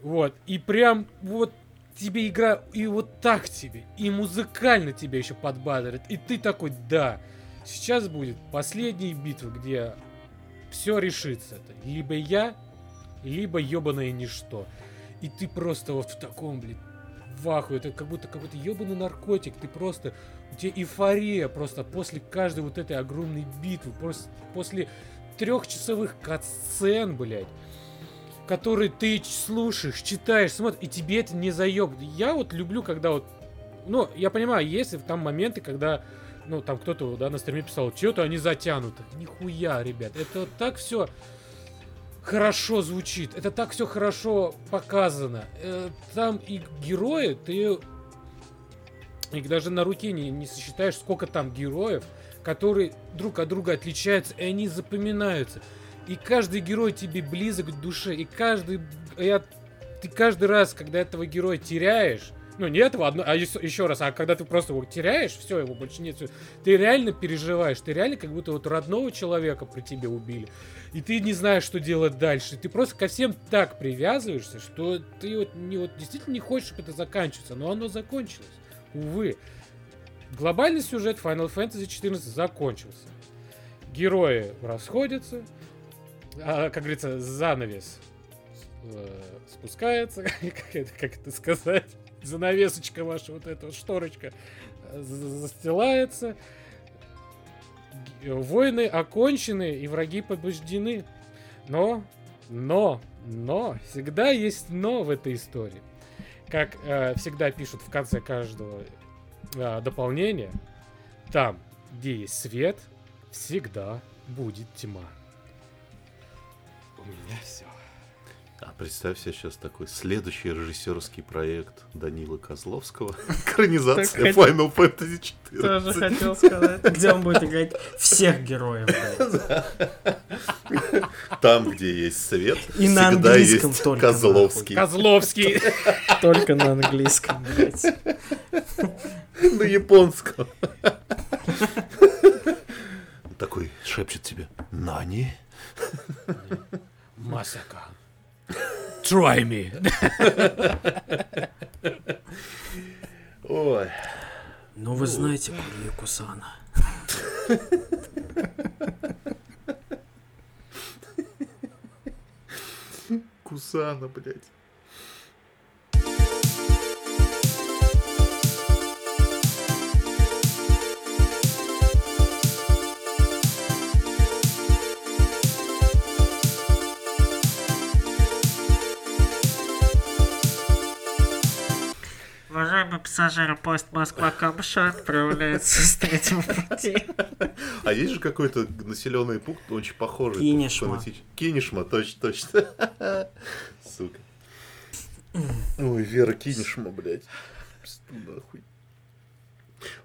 Вот. И прям вот тебе игра, и вот так тебе, и музыкально тебя еще подбадривает. И ты такой, да, сейчас будет последняя битва, где все решится. Это либо я, либо ебаное ничто. И ты просто вот в таком, блин, в ахуе. Это как будто какой-то ебаный наркотик. Ты просто... У тебя эйфория просто после каждой вот этой огромной битвы. Просто после трехчасовых катсцен, блядь, которые ты слушаешь, читаешь, смотришь, и тебе это не заеб. Я вот люблю, когда вот... Ну, я понимаю, есть там моменты, когда ну, там кто-то, да, на стриме писал, что-то они затянуты. Нихуя, ребят, это так все хорошо звучит, это так все хорошо показано. Э, Там и герои, ты их даже на руке не, не сосчитаешь, сколько там героев, которые друг от друга отличаются, и они запоминаются. И каждый герой тебе близок к душе, и каждый... Я, ты каждый раз, когда этого героя теряешь, ну, не этого, одно, а еще, раз, а когда ты просто его теряешь, все, его больше нет, всё, ты реально переживаешь, ты реально как будто вот родного человека при тебе убили, и ты не знаешь, что делать дальше, ты просто ко всем так привязываешься, что ты вот, не, вот действительно не хочешь, чтобы это заканчиваться, но оно закончилось, увы. Глобальный сюжет Final Fantasy XIV закончился. Герои расходятся, а, как говорится, занавес э, спускается, как это, как это сказать, занавесочка ваша, вот эта вот шторочка э, за- застилается, войны окончены и враги побеждены. Но, но, но, всегда есть но в этой истории. Как э, всегда пишут в конце каждого э, дополнения, там, где есть свет, всегда будет тьма. У меня все. А представь себе сейчас такой следующий режиссерский проект Данила Козловского. Экранизация Final Fantasy Тоже 14. хотел сказать. Где он будет играть всех героев, блядь. Там, где есть свет, И на английском только, Козловский. Козловский. Только на английском, блядь. На японском. Такой шепчет тебе. Нани? Масака. Try me. Ой. Ну, вы знаете Курию Кусана. Кусана, блядь. Уважаемые пассажиры, поезд Москва-Камша отправляется с третьего пути. А есть же какой-то населенный пункт, очень похожий. Кинешма. Кинешма, точно, точно. Сука. Ой, Вера Кинешма, блядь. Нахуй.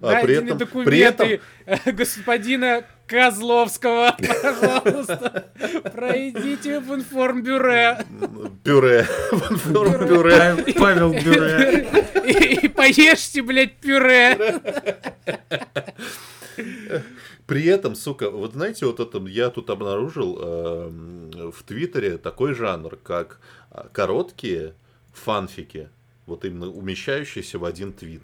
А при этом, при этом, документы господина Козловского, пожалуйста. Пройдите в информбюро пюре, пюре. Павел- Павел Бюре. и, и поешьте, блядь, пюре. При этом, сука, вот знаете, вот это я тут обнаружил эм, в Твиттере такой жанр, как а, короткие фанфики, вот именно умещающиеся в один твит.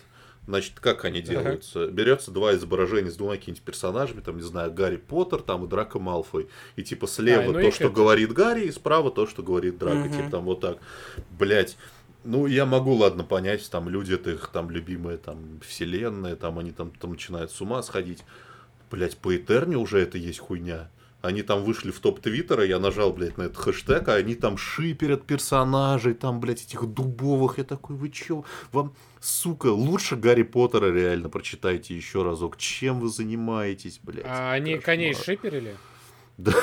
Значит, как они делаются? Берется два изображения с двумя какими-нибудь персонажами, там, не знаю, Гарри Поттер, там и Драко Малфой. И типа слева А, ну то, что это- говорит Гарри, и справа то, что говорит Драко. Мгм. Типа там вот так. Блять. Ну, я могу, ладно, понять, там люди, это их там любимая там вселенная, там они там, там начинают с ума сходить. Блять, по Этерне уже это есть хуйня. Они там вышли в топ Твиттера, я нажал, блядь, на этот хэштег, а они там шиперят персонажей, там, блядь, этих дубовых. Я такой, вы чё? Вам, сука, лучше Гарри Поттера реально прочитайте еще разок. Чем вы занимаетесь, блядь? А они Кошмар. коней шиперили? Да.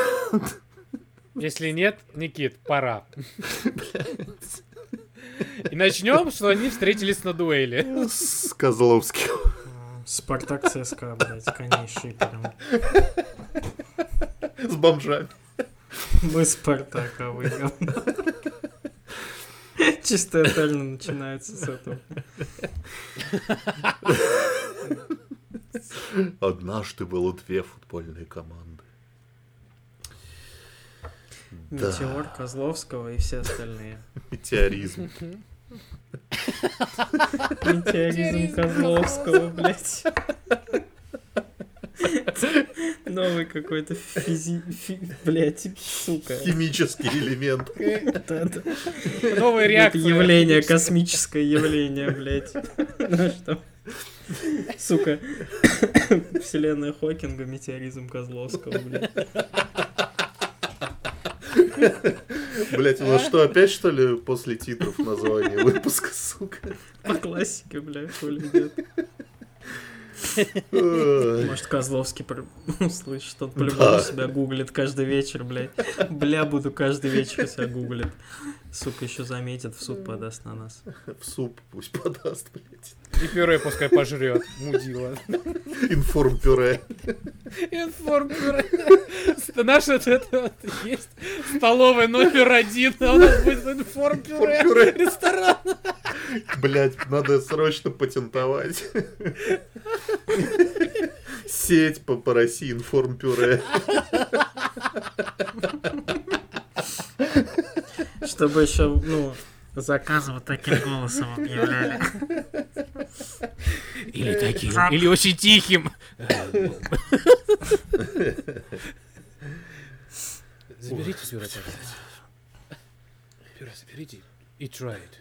Если нет, Никит, пора. И начнем, что они встретились на дуэли. С Козловским. Спартак ЦСКА, блядь, коней шипером. С бомжами. Мы Спартака выиграем. Чисто тотально начинается с этого. Однажды было две футбольные команды. Да. Метеор Козловского и все остальные. Метеоризм. Метеоризм Козловского, блядь. Новый какой-то физи... фи- Блядь, сука. Химический элемент. Да-да. Новая Это реакция. явление, космическое явление, блядь. Ну что? Сука. Вселенная Хокинга, метеоризм Козловского, блядь. Блять, у нас что, опять что ли после титров название выпуска, сука? По классике, блядь, хули нет. Может, Козловский услышит, он по-любому себя гуглит каждый вечер, блядь. Бля, буду каждый вечер себя гуглит. Сука, еще заметит, в суд подаст на нас. В суп пусть подаст, блядь. И пюре пускай пожрет, мудила. Информ-пюре. Информпюре. Наш это, это вот есть столовая номер один, а у нас будет информпюре. Информпюре. Ресторан. Блять, надо срочно патентовать. Сеть по, по России информ-пюре. Чтобы еще, ну, заказы вот таким голосом объявляли. Или таким, или очень тихим. Заберите пюре, пожалуйста. Пюре заберите и try it.